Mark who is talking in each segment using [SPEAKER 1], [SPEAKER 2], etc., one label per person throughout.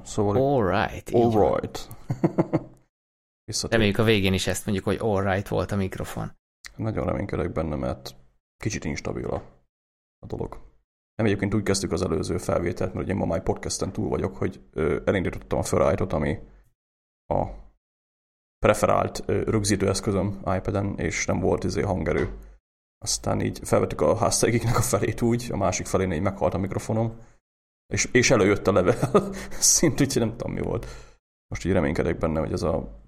[SPEAKER 1] Na, szóval...
[SPEAKER 2] All right.
[SPEAKER 1] All right.
[SPEAKER 2] Reméljük a végén is ezt mondjuk, hogy all right volt a mikrofon.
[SPEAKER 1] Nagyon reménykedek benne, mert kicsit instabil a, a dolog. Nem egyébként úgy kezdtük az előző felvételt, mert ugye ma már podcasten túl vagyok, hogy ö, elindítottam a felállítót, ami a preferált ö, rögzítőeszközöm iPad-en, és nem volt izé hangerő. Aztán így felvettük a háztegiknek a felét úgy, a másik felén így meghalt a mikrofonom, és, és előjött a level szint, úgyhogy nem tudom mi volt. Most így reménykedek benne, hogy ez a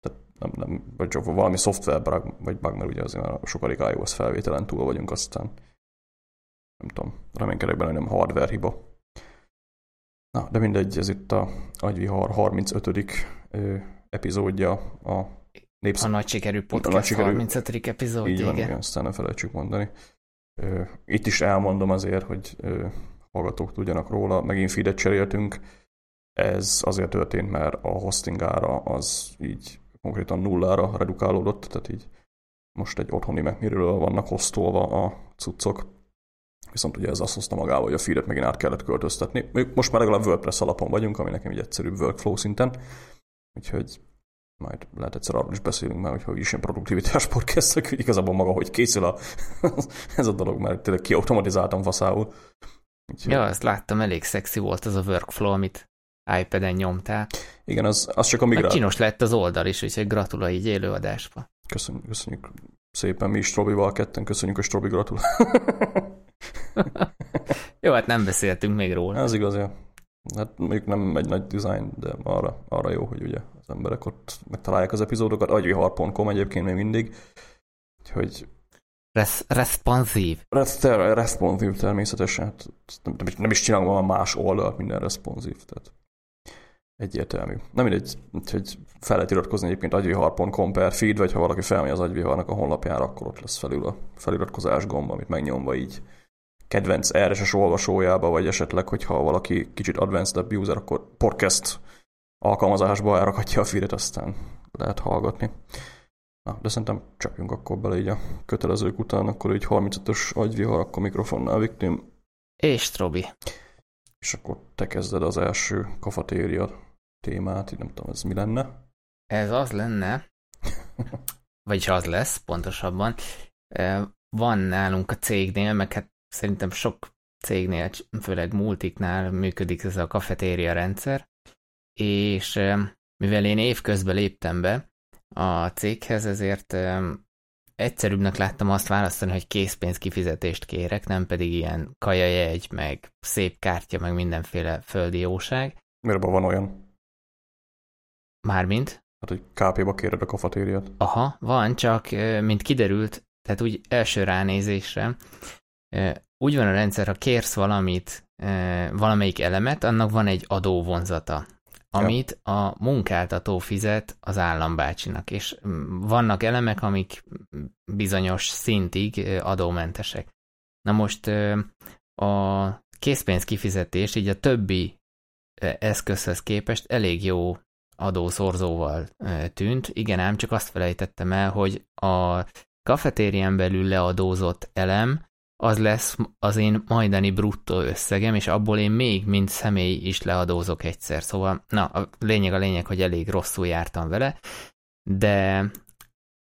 [SPEAKER 1] tehát nem, nem, vagy csak valami szoftver bug, vagy bug, mert ugye azért a sokadik iOS felvételen túl vagyunk, aztán nem tudom, reménykedek benne, hogy nem hardware hiba. Na, de mindegy, ez itt a Agyvihar 35. Ö, epizódja a
[SPEAKER 2] Népsz... A nagy sikerű podcast a nagy sikerű... 35. epizódja,
[SPEAKER 1] Így van, igen. aztán ne felejtsük mondani. Itt is elmondom azért, hogy hallgatók tudjanak róla, megint feedet cseréltünk. Ez azért történt, mert a hosting ára az így konkrétan nullára redukálódott, tehát így most egy otthoni megmiről vannak hostolva a cuccok, viszont ugye ez azt hozta magával, hogy a feedet megint át kellett költöztetni. Most már legalább WordPress alapon vagyunk, ami nekem egy egyszerűbb workflow szinten, úgyhogy majd lehet egyszer arról is beszélünk már, hogy is ilyen produktivitás podcastek, hogy igazából maga, hogy készül a, ez a dolog, mert tényleg kiautomatizáltam faszául.
[SPEAKER 2] Úgyhogy... Ja, azt láttam, elég szexi volt az a workflow, amit iPad-en nyomtál.
[SPEAKER 1] Igen, az, az csak a migrá...
[SPEAKER 2] csinos lett az oldal is, úgyhogy gratulálj így élőadásba.
[SPEAKER 1] Köszönjük, köszönjük szépen, mi is Strobival ketten, köszönjük a Strobi gratulál.
[SPEAKER 2] Jó, hát nem beszéltünk még róla.
[SPEAKER 1] Ez igaz, ja. Hát mondjuk nem egy nagy design, de arra, arra jó, hogy ugye az emberek ott megtalálják az epizódokat. Agyvihar.com egyébként még mindig. Úgyhogy
[SPEAKER 2] Res- responsív.
[SPEAKER 1] Res- responsív természetesen. Hát nem, nem, nem is csinálom más oldalt, minden responsív. Tehát egyértelmű. Nem mindegy, hogy fel lehet iratkozni egyébként agyvihar.com per feed, vagy ha valaki felmegy az agyviharnak a honlapjára, akkor ott lesz felül a feliratkozás gomb, amit megnyomva így kedvenc RSS olvasójába, vagy esetleg, hogyha valaki kicsit advanced user, akkor podcast alkalmazásba elrakatja a feedet, aztán lehet hallgatni. Na, de szerintem csapjunk akkor bele így a kötelezők után, akkor így 35-ös agyvihar, akkor mikrofonnál Viktim.
[SPEAKER 2] És Trobi.
[SPEAKER 1] És akkor te kezded az első kafatéria témát, így nem tudom, ez mi lenne?
[SPEAKER 2] Ez az lenne, vagyis az lesz pontosabban. Van nálunk a cégnél, meg hát szerintem sok cégnél, főleg multiknál működik ez a kafetéria rendszer, és mivel én évközben léptem be a céghez, ezért egyszerűbbnek láttam azt választani, hogy készpénz kifizetést kérek, nem pedig ilyen kajajegy, meg szép kártya, meg mindenféle földi jóság.
[SPEAKER 1] Miért van olyan?
[SPEAKER 2] Mármint?
[SPEAKER 1] Hát, hogy KP-ba kéred a kafetériát.
[SPEAKER 2] Aha, van, csak mint kiderült, tehát úgy első ránézésre, úgy van a rendszer, ha kérsz valamit, valamelyik elemet, annak van egy adóvonzata, amit a munkáltató fizet az állambácsinak, és vannak elemek, amik bizonyos szintig adómentesek. Na most a készpénz kifizetés így a többi eszközhöz képest elég jó adószorzóval tűnt. Igen ám, csak azt felejtettem el, hogy a kafetérián belül leadózott elem az lesz az én majdani bruttó összegem, és abból én még, mint személy is leadózok egyszer. Szóval, na, a lényeg a lényeg, hogy elég rosszul jártam vele, de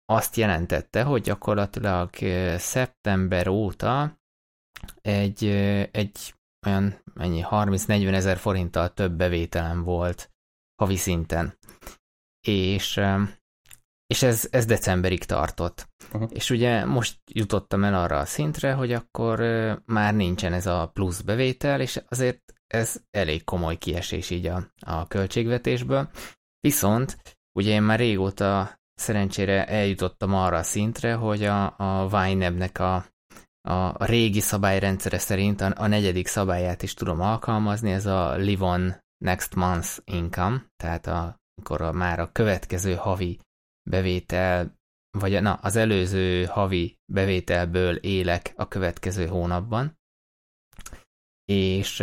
[SPEAKER 2] azt jelentette, hogy gyakorlatilag szeptember óta egy, egy olyan mennyi 30-40 ezer forinttal több bevételem volt havi szinten. És és ez, ez decemberig tartott. Uh-huh. És ugye most jutottam el arra a szintre, hogy akkor már nincsen ez a plusz bevétel, és azért ez elég komoly kiesés így a, a költségvetésből. Viszont ugye én már régóta szerencsére eljutottam arra a szintre, hogy a, a YNAB-nek a, a, a régi szabályrendszere szerint a, a negyedik szabályát is tudom alkalmazni, ez a live on next month income, tehát a, amikor a, már a következő havi bevétel, vagy na, az előző havi bevételből élek a következő hónapban. És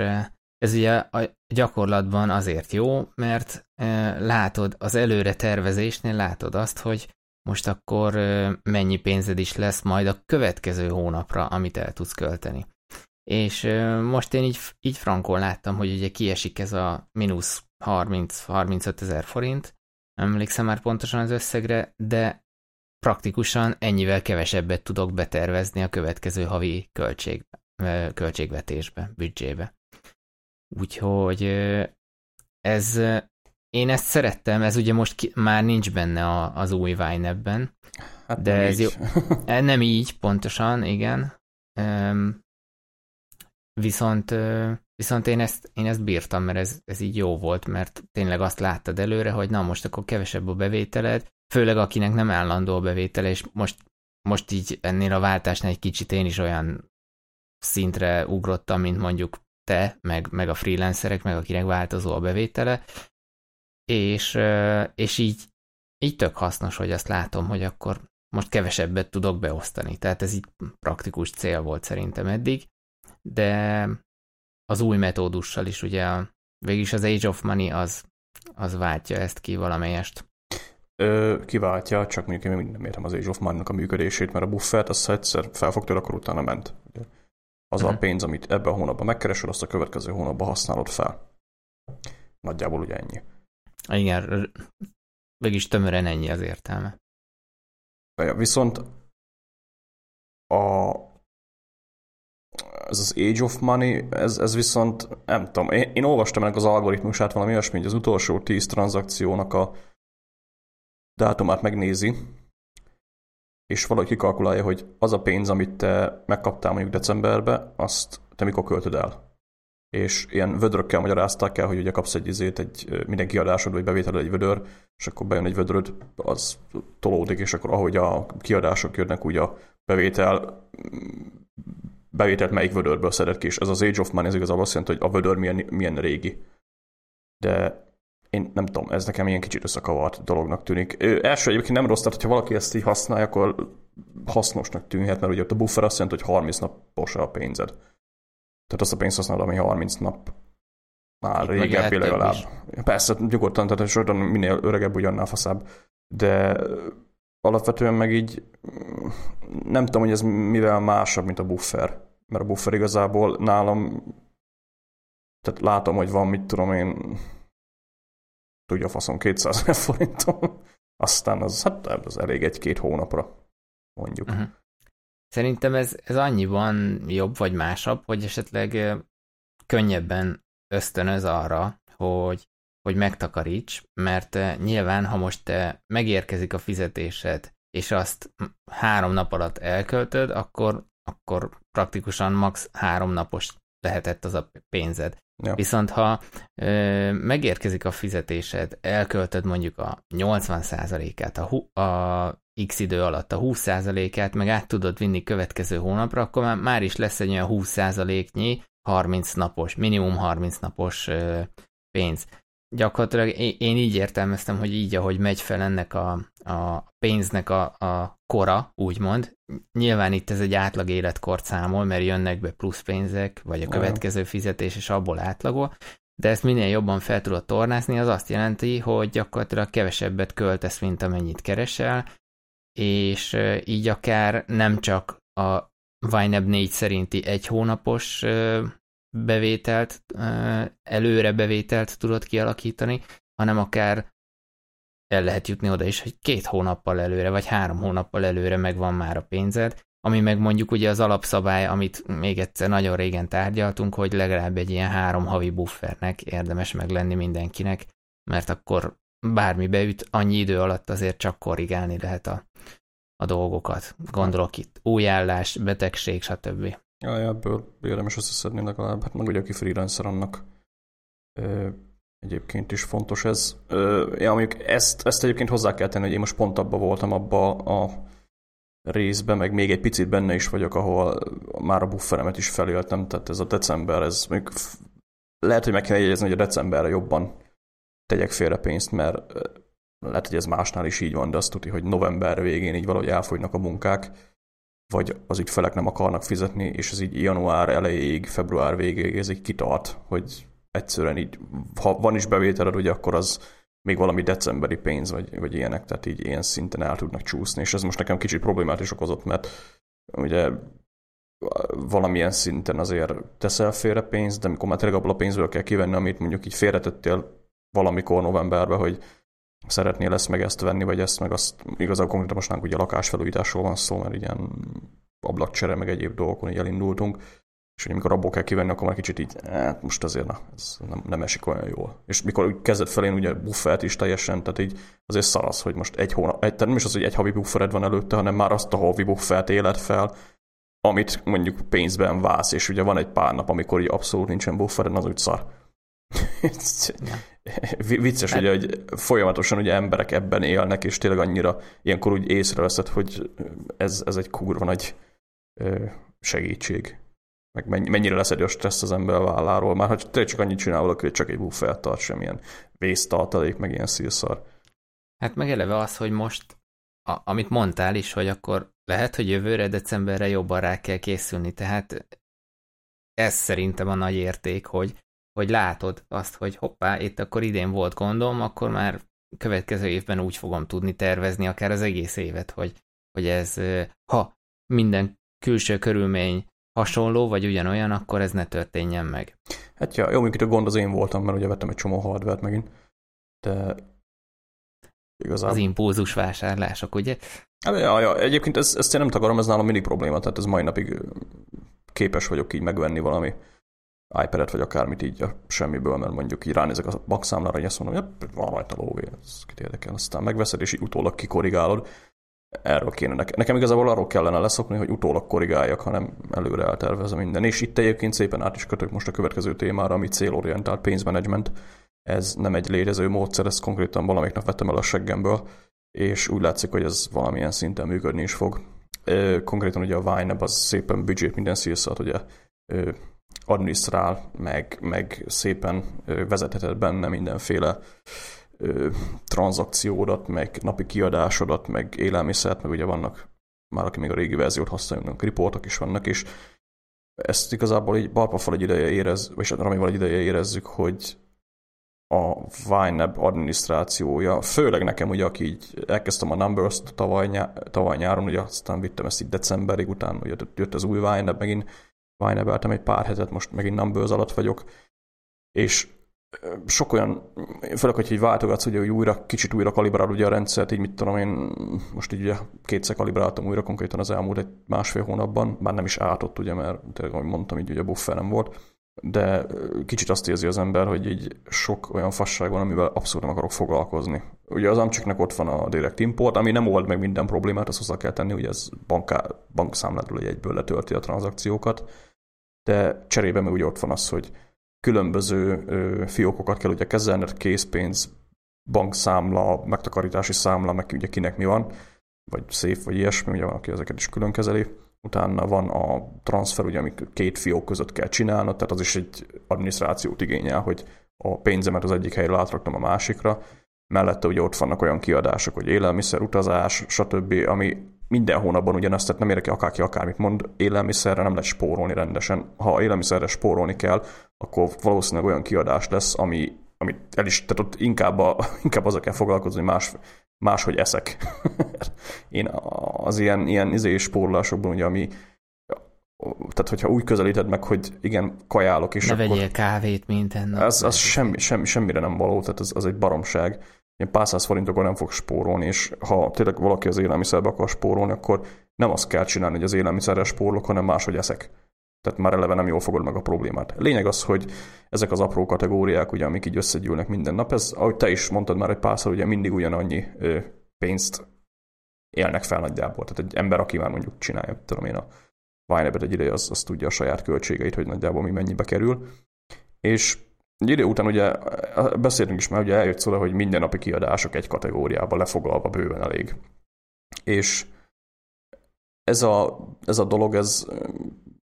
[SPEAKER 2] ez ugye a gyakorlatban azért jó, mert látod, az előre tervezésnél látod azt, hogy most akkor mennyi pénzed is lesz majd a következő hónapra, amit el tudsz költeni. és most én így, így frankon láttam, hogy ugye kiesik ez a mínusz 30-35 ezer forint, nem emlékszem már pontosan az összegre, de praktikusan ennyivel kevesebbet tudok betervezni a következő havi költség, költségvetésbe, büdzsébe. Úgyhogy ez, én ezt szerettem, ez ugye most ki, már nincs benne a, az új Vine-ben, hát de ez így. jó. Nem így, pontosan, igen. Viszont, viszont én, ezt, én ezt bírtam, mert ez, ez így jó volt, mert tényleg azt láttad előre, hogy na most akkor kevesebb a bevételed, főleg akinek nem állandó a bevétele, és most, most így ennél a váltásnál egy kicsit én is olyan szintre ugrottam, mint mondjuk te, meg, meg a freelancerek, meg akinek változó a bevétele, és, és így, így tök hasznos, hogy azt látom, hogy akkor most kevesebbet tudok beosztani. Tehát ez így praktikus cél volt szerintem eddig, de az új metódussal is ugye végülis az Age of Money az, az váltja ezt ki valamelyest.
[SPEAKER 1] Ö, kiváltja, csak mondjuk én még nem értem az Age of Money-nak a működését, mert a buffert azt egyszer felfogtad, akkor utána ment. Az uh-huh. a mhm. pénz, amit ebben a hónapban megkeresel, azt a következő hónapban használod fel. Nagyjából ugye ennyi.
[SPEAKER 2] Igen, mégis tömören ennyi az értelme.
[SPEAKER 1] Viszont a, ez az Age of Money, ez, ez viszont, nem tudom, én, én olvastam ennek az algoritmusát valami olyasmi, hogy az utolsó 10 tranzakciónak a dátumát megnézi, és valahogy kikalkulálja, hogy az a pénz, amit te megkaptál mondjuk decemberbe, azt te mikor költöd el. És ilyen vödrökkel magyarázták el, hogy ugye kapsz egy izét, egy minden kiadásod vagy bevételed egy vödör, és akkor bejön egy vödröd, az tolódik, és akkor ahogy a kiadások jönnek, úgy a bevétel bevételt melyik vödörből szedett ki, és ez az Age of Money, ez igazából azt jelenti, hogy a vödör milyen, milyen régi. De én nem tudom, ez nekem ilyen kicsit összekavart dolognak tűnik. Ö, első egyébként nem rossz, tehát ha valaki ezt így használja, akkor hasznosnak tűnhet, mert ugye ott a buffer azt jelenti, hogy 30 napos a pénzed. Tehát azt a pénzt használod, ami 30 nap már régebbi legalább. Is. Persze, nyugodtan, tehát sorban minél öregebb, ugyannál faszább. De alapvetően meg így nem tudom, hogy ez mivel másabb, mint a buffer. Mert a buffer igazából nálam tehát látom, hogy van, mit tudom én, tudja faszom 200 ezer forintom, aztán az, hát az elég egy-két hónapra, mondjuk. Uh-huh.
[SPEAKER 2] Szerintem ez, ez annyiban jobb vagy másabb, hogy esetleg könnyebben ösztönöz arra, hogy, hogy megtakaríts, mert nyilván, ha most te megérkezik a fizetésed, és azt három nap alatt elköltöd, akkor, akkor praktikusan max. három napos lehetett az a pénzed. Ja. Viszont ha ö, megérkezik a fizetésed, elköltöd mondjuk a 80%-át, a, a x idő alatt a 20%-át, meg át tudod vinni következő hónapra, akkor már, már is lesz egy olyan 20%-nyi 30 napos, minimum 30 napos ö, pénz gyakorlatilag én így értelmeztem, hogy így, ahogy megy fel ennek a, a pénznek a, a kora, úgymond, nyilván itt ez egy átlag életkort számol, mert jönnek be plusz pénzek, vagy a következő fizetés, és abból átlagol, de ezt minél jobban fel tudod tornázni, az azt jelenti, hogy gyakorlatilag kevesebbet költesz, mint amennyit keresel, és így akár nem csak a YNAB 4 szerinti egy hónapos bevételt, előre bevételt tudod kialakítani, hanem akár el lehet jutni oda is, hogy két hónappal előre, vagy három hónappal előre megvan már a pénzed, ami meg mondjuk ugye az alapszabály, amit még egyszer nagyon régen tárgyaltunk, hogy legalább egy ilyen három havi buffernek érdemes meg lenni mindenkinek, mert akkor bármi beüt, annyi idő alatt azért csak korrigálni lehet a, a dolgokat. Gondolok itt új állás, betegség, stb.
[SPEAKER 1] Ja, ebből érdemes összeszedni legalább. Hát meg ugye aki freelancer annak ö, egyébként is fontos ez. Ö, ja, mondjuk ezt, ezt egyébként hozzá kell tenni, hogy én most pont abba voltam abba a részben, meg még egy picit benne is vagyok, ahol már a bufferemet is feléltem, tehát ez a december, ez még lehet, hogy meg kell jegyezni, hogy a decemberre jobban tegyek félre pénzt, mert lehet, hogy ez másnál is így van, de azt tudja, hogy november végén így valahogy elfogynak a munkák, vagy az ügyfelek nem akarnak fizetni, és ez így január elejéig, február végéig ez így kitart, hogy egyszerűen így, ha van is bevételed, ugye akkor az még valami decemberi pénz, vagy, vagy ilyenek, tehát így ilyen szinten el tudnak csúszni, és ez most nekem kicsit problémát is okozott, mert ugye valamilyen szinten azért teszel félre pénzt, de amikor már tényleg abból a pénzből kell kivenni, amit mondjuk így félretettél valamikor novemberben, hogy szeretnél ezt meg ezt venni, vagy ezt meg azt, igazából konkrétan most ugye lakásfelújításról van szó, mert ilyen ablakcsere, meg egyéb dolgokon így elindultunk, és hogy amikor abból kell kivenni, akkor már kicsit így, hát most azért na, ez nem, nem esik olyan jól. És mikor kezdett felén ugye buffert is teljesen, tehát így azért szarasz, hogy most egy hónap, egy, tehát nem is az, hogy egy havi buffered van előtte, hanem már azt a havi buffert élet fel, amit mondjuk pénzben válsz, és ugye van egy pár nap, amikor így abszolút nincsen buffered, az úgy szar. Vicces, ugye, hogy folyamatosan ugye emberek ebben élnek, és tényleg annyira ilyenkor úgy észreveszed, hogy ez, ez egy kurva nagy segítség. Meg mennyire leszedi a stressz az ember a válláról. Már ha tényleg csak annyit csinál valaki, hogy csak egy buffert tart, semmilyen vésztartalék, meg ilyen szírszar.
[SPEAKER 2] Hát meg eleve az, hogy most, a, amit mondtál is, hogy akkor lehet, hogy jövőre, decemberre jobban rá kell készülni, tehát ez szerintem a nagy érték, hogy hogy látod azt, hogy hoppá, itt akkor idén volt gondom, akkor már következő évben úgy fogom tudni tervezni akár az egész évet, hogy, hogy ez, ha minden külső körülmény hasonló, vagy ugyanolyan, akkor ez ne történjen meg.
[SPEAKER 1] Hát ja, jó, mondjuk itt a gond az én voltam, mert ugye vettem egy csomó hardware megint, de
[SPEAKER 2] igazából... Az impulzus vásárlások, ugye?
[SPEAKER 1] Hát, ja, ja, egyébként ezt, ezt én nem takarom, ez nálam mindig probléma, tehát ez mai napig képes vagyok így megvenni valami iPad-et, vagy akármit így a semmiből, mert mondjuk így ránézek a bankszámlára, hogy azt mondom, hogy van rajta lóvé, ez kit érdekel. Aztán megveszed, és így utólag kikorrigálod. Erről kéne nekem. Nekem igazából arról kellene leszokni, hogy utólag korrigáljak, hanem előre eltervezem minden. És itt egyébként szépen át is kötök most a következő témára, ami célorientált pénzmenedzsment. Ez nem egy létező módszer, ezt konkrétan valamelyik nap vettem el a seggemből, és úgy látszik, hogy ez valamilyen szinten működni is fog. Konkrétan ugye a Vine az szépen budget minden szírszat, ugye adminisztrál, meg, meg szépen vezetheted benne mindenféle tranzakciódat, meg napi kiadásodat, meg élelmiszert, meg ugye vannak már aki még a régi verziót használja, riportok is vannak, és ezt igazából így balpafal egy ideje érez, vagy Ramival egy ideje érezzük, hogy a Vineb adminisztrációja, főleg nekem ugye, aki így elkezdtem a Numbers-t tavaly, nyá- tavaly nyáron, ugye aztán vittem ezt így decemberig, utána ugye jött az új Vineb, megint Vinebeltem egy pár hetet, most megint Numbers alatt vagyok, és sok olyan, főleg, hogy így váltogatsz, ugye, hogy újra, kicsit újra kalibrál ugye a rendszert, így mit tudom én, most így ugye kétszer kalibráltam újra konkrétan az elmúlt egy másfél hónapban, már nem is átott, ugye, mert tényleg, ahogy mondtam, így ugye buffer nem volt, de kicsit azt érzi az ember, hogy így sok olyan fasság van, amivel abszolút nem akarok foglalkozni. Ugye az Amcsiknek ott van a direct import, ami nem old meg minden problémát, azt hozzá kell tenni, hogy ez banká, bankszámládról egy egyből letölti a tranzakciókat, de cserébe meg ugye ott van az, hogy különböző fiókokat kell ugye kezelni, készpénz, bankszámla, megtakarítási számla, meg ugye kinek mi van, vagy szép, vagy ilyesmi, ugye van, aki ezeket is külön kezeli. Utána van a transfer, ugye, amik két fiók között kell csinálnod, tehát az is egy adminisztrációt igényel, hogy a pénzemet az egyik helyre átraktam a másikra. Mellette ugye ott vannak olyan kiadások, hogy élelmiszer, utazás, stb., ami minden hónapban ugyanazt, tehát nem érdekel akárki akármit mond, élelmiszerre nem lehet spórolni rendesen. Ha élelmiszerre spórolni kell, akkor valószínűleg olyan kiadás lesz, ami, amit el is, tehát ott inkább, a, inkább azzal kell foglalkozni, hogy más, máshogy eszek. Én az ilyen, ilyen izé spórolásokban, ugye, ami tehát hogyha úgy közelíted meg, hogy igen, kajálok is.
[SPEAKER 2] Ne akkor, vegyél kávét minden nap.
[SPEAKER 1] Az, az semmi, semmi, semmire nem való, tehát az, az egy baromság ilyen pár száz forintokon nem fog spórolni, és ha tényleg valaki az élelmiszerbe akar spórolni, akkor nem azt kell csinálni, hogy az élelmiszerre spórolok, hanem máshogy eszek. Tehát már eleve nem jól fogod meg a problémát. Lényeg az, hogy ezek az apró kategóriák, ugye, amik így összegyűlnek minden nap, ez, ahogy te is mondtad már egy párszor, ugye mindig ugyanannyi ö, pénzt élnek fel nagyjából. Tehát egy ember, aki már mondjuk csinálja, tudom én, a Vinebet egy ideje, az, az tudja a saját költségeit, hogy nagyjából mi mennyibe kerül. És egy idő után ugye beszéltünk is már, ugye eljött szóra, hogy mindennapi kiadások egy kategóriába lefoglalva bőven elég. És ez a, ez a dolog, ez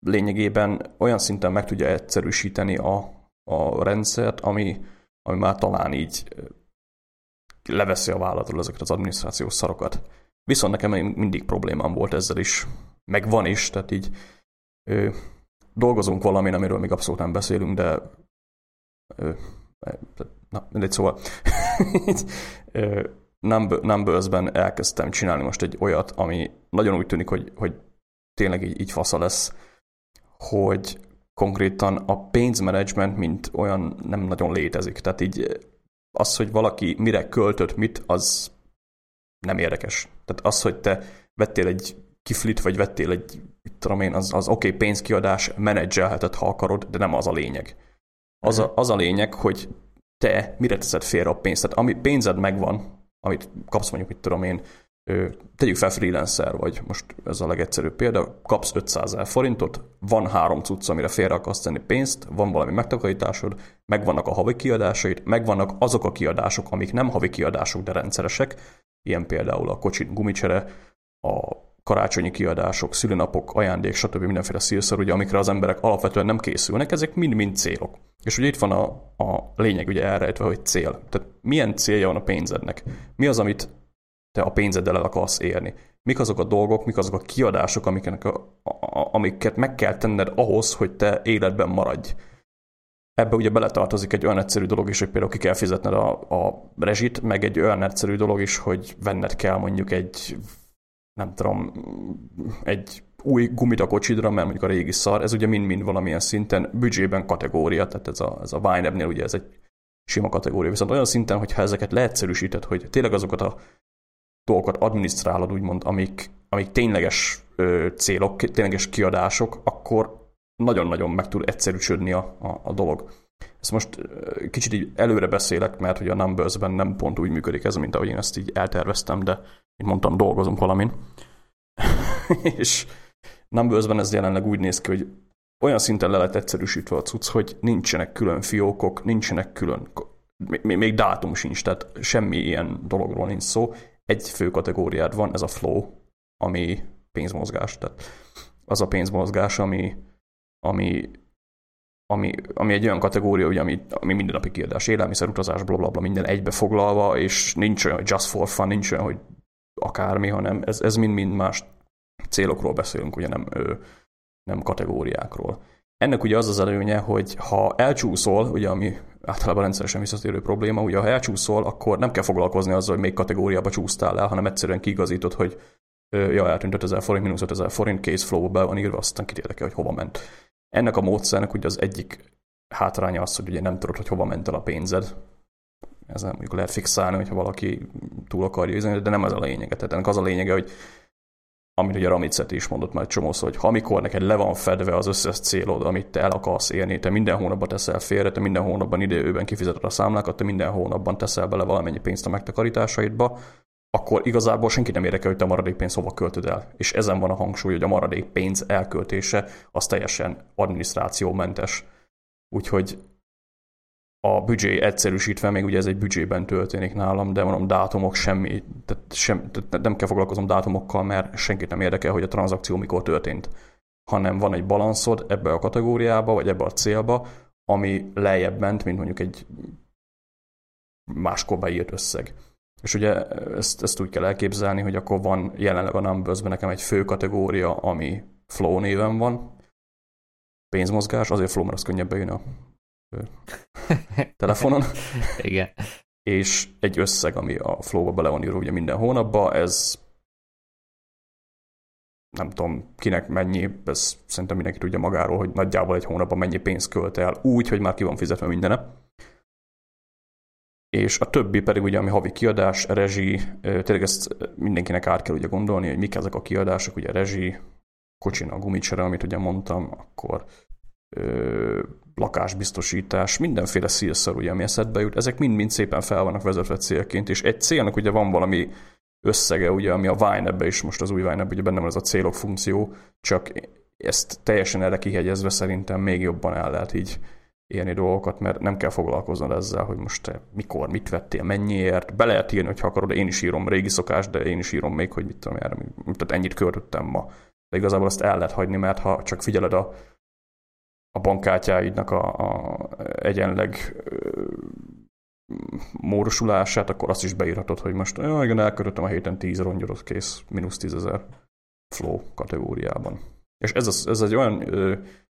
[SPEAKER 1] lényegében olyan szinten meg tudja egyszerűsíteni a, a rendszert, ami, ami már talán így leveszi a vállalatról ezeket az adminisztrációs szarokat. Viszont nekem mindig problémám volt ezzel is, meg van is, tehát így ö, dolgozunk valamin, amiről még abszolút nem beszélünk, de na, mindegy, szóval Numbers-ben elkezdtem csinálni most egy olyat, ami nagyon úgy tűnik, hogy, hogy tényleg így, így fasza lesz. hogy konkrétan a pénzmenedzsment, mint olyan nem nagyon létezik. Tehát így az, hogy valaki mire költött mit, az nem érdekes. Tehát az, hogy te vettél egy kiflit, vagy vettél egy, mit tudom én, az, az oké, okay, pénzkiadás, menedzselheted, ha akarod, de nem az a lényeg. Az a, mhm. az a lényeg, hogy te mire teszed félre a pénzt. Tehát ami pénzed megvan, amit kapsz mondjuk, mit tudom én, tegyük fel freelancer vagy, most ez a legegyszerűbb példa, kapsz 500 ezer forintot, van három cucc, amire félre akarsz tenni pénzt, van valami megtakarításod, megvannak a havi kiadásaid, megvannak azok a kiadások, amik nem havi kiadások, de rendszeresek, ilyen például a kocsi gumicsere, a karácsonyi kiadások, szülőnapok, ajándék, stb. mindenféle szírszor, ugye, amikre az emberek alapvetően nem készülnek, ezek mind-mind célok. És ugye itt van a, a lényeg ugye elrejtve, hogy cél. Tehát milyen célja van a pénzednek? Mi az, amit te a pénzeddel el akarsz érni? Mik azok a dolgok, mik azok a kiadások, amiket, a, a, amiket meg kell tenned ahhoz, hogy te életben maradj? Ebbe ugye beletartozik egy olyan egyszerű dolog is, hogy például ki kell fizetned a, a rezsit, meg egy olyan egyszerű dolog is, hogy venned kell mondjuk egy nem tudom, egy új gumit a kocsidra, mert mondjuk a régi szar, ez ugye mind-mind valamilyen szinten büdzsében kategória, tehát ez a, ez a Winebnél ugye ez egy sima kategória, viszont olyan szinten, hogyha ezeket leegyszerűsíted, hogy tényleg azokat a dolgokat adminisztrálod, úgymond, amik, amik tényleges ö, célok, tényleges kiadások, akkor nagyon-nagyon meg tud egyszerűsödni a, a, a dolog. Ezt most kicsit így előre beszélek, mert hogy a Numbers-ben nem pont úgy működik ez, mint ahogy én ezt így elterveztem, de mint mondtam, dolgozunk valamin. és Numbers-ben ez jelenleg úgy néz ki, hogy olyan szinten le lett egyszerűsítve a cucc, hogy nincsenek külön fiókok, nincsenek külön, még dátum sincs, tehát semmi ilyen dologról nincs szó. Egy fő kategóriád van, ez a flow, ami pénzmozgás. Tehát az a pénzmozgás, ami, ami ami, ami egy olyan kategória, ugye, ami, ami mindennapi kiadás, élelmiszer, utazás, blablabla, bla, bla, minden egybe foglalva, és nincs olyan, hogy just for fun, nincs olyan, hogy akármi, hanem ez, ez mind-mind más célokról beszélünk, ugye nem, nem kategóriákról. Ennek ugye az az előnye, hogy ha elcsúszol, ugye ami általában rendszeresen visszatérő probléma, ugye ha elcsúszol, akkor nem kell foglalkozni azzal, hogy még kategóriába csúsztál el, hanem egyszerűen kiigazítod, hogy ja, eltűnt 5000 forint, mínusz 5000 forint, kész flow be van írva, aztán kit érdekel, hogy hova ment. Ennek a módszernek ugye az egyik hátránya az, hogy ugye nem tudod, hogy hova ment el a pénzed. Ezen mondjuk lehet fixálni, hogyha valaki túl akarja üzenni, de nem ez a lényege. Tehát ennek az a lényege, hogy amit ugye Ramicet is mondott már csomószor, hogy ha amikor neked le van fedve az összes célod, amit te el akarsz érni, te minden hónapban teszel félre, te minden hónapban időben kifizeted a számlákat, te minden hónapban teszel bele valamennyi pénzt a megtakarításaidba, akkor igazából senki nem érdekel, hogy te a maradék pénzt hova költöd el. És ezen van a hangsúly, hogy a maradék pénz elköltése az teljesen adminisztrációmentes. Úgyhogy a büdzsé egyszerűsítve, még ugye ez egy büdzsében történik nálam, de mondom, dátumok semmi, tehát, sem, tehát nem kell foglalkozom dátumokkal, mert senkit nem érdekel, hogy a tranzakció mikor történt, hanem van egy balanszod ebbe a kategóriába, vagy ebbe a célba, ami lejjebb ment, mint mondjuk egy máskor beírt összeg. És ugye ezt, ezt úgy kell elképzelni, hogy akkor van jelenleg a numbers nekem egy fő kategória, ami flow néven van, pénzmozgás, azért flow, mert az könnyebb bejön a telefonon.
[SPEAKER 2] Igen.
[SPEAKER 1] És egy összeg, ami a flow-ba bele van írva ugye minden hónapban, ez nem tudom kinek mennyi, ez szerintem mindenki tudja magáról, hogy nagyjából egy hónapban mennyi pénzt költ el, úgy, hogy már ki van fizetve mindene és a többi pedig ugye, ami havi kiadás, rezsi, tényleg ezt mindenkinek át kell ugye gondolni, hogy mik ezek a kiadások, ugye rezsi, kocsina, gumicsere, amit ugye mondtam, akkor ö, lakásbiztosítás, mindenféle szélszor, ugye, ami eszedbe jut, ezek mind-mind szépen fel vannak vezetve célként, és egy célnak ugye van valami összege, ugye, ami a Vine is, most az új Vine ugye benne van ez a célok funkció, csak ezt teljesen erre kihegyezve szerintem még jobban el lehet így érni dolgokat, mert nem kell foglalkoznod ezzel, hogy most mikor, mit vettél, mennyiért. Be lehet írni, ha akarod, én is írom régi szokás, de én is írom még, hogy mit tudom, erre, tehát ennyit költöttem ma. De igazából azt el lehet hagyni, mert ha csak figyeled a, a bankkártyáidnak a, a egyenleg módosulását, akkor azt is beírhatod, hogy most ja, igen, elköltöttem a héten 10 rongyot, kész, mínusz 10 ezer flow kategóriában. És ez, az, ez egy olyan,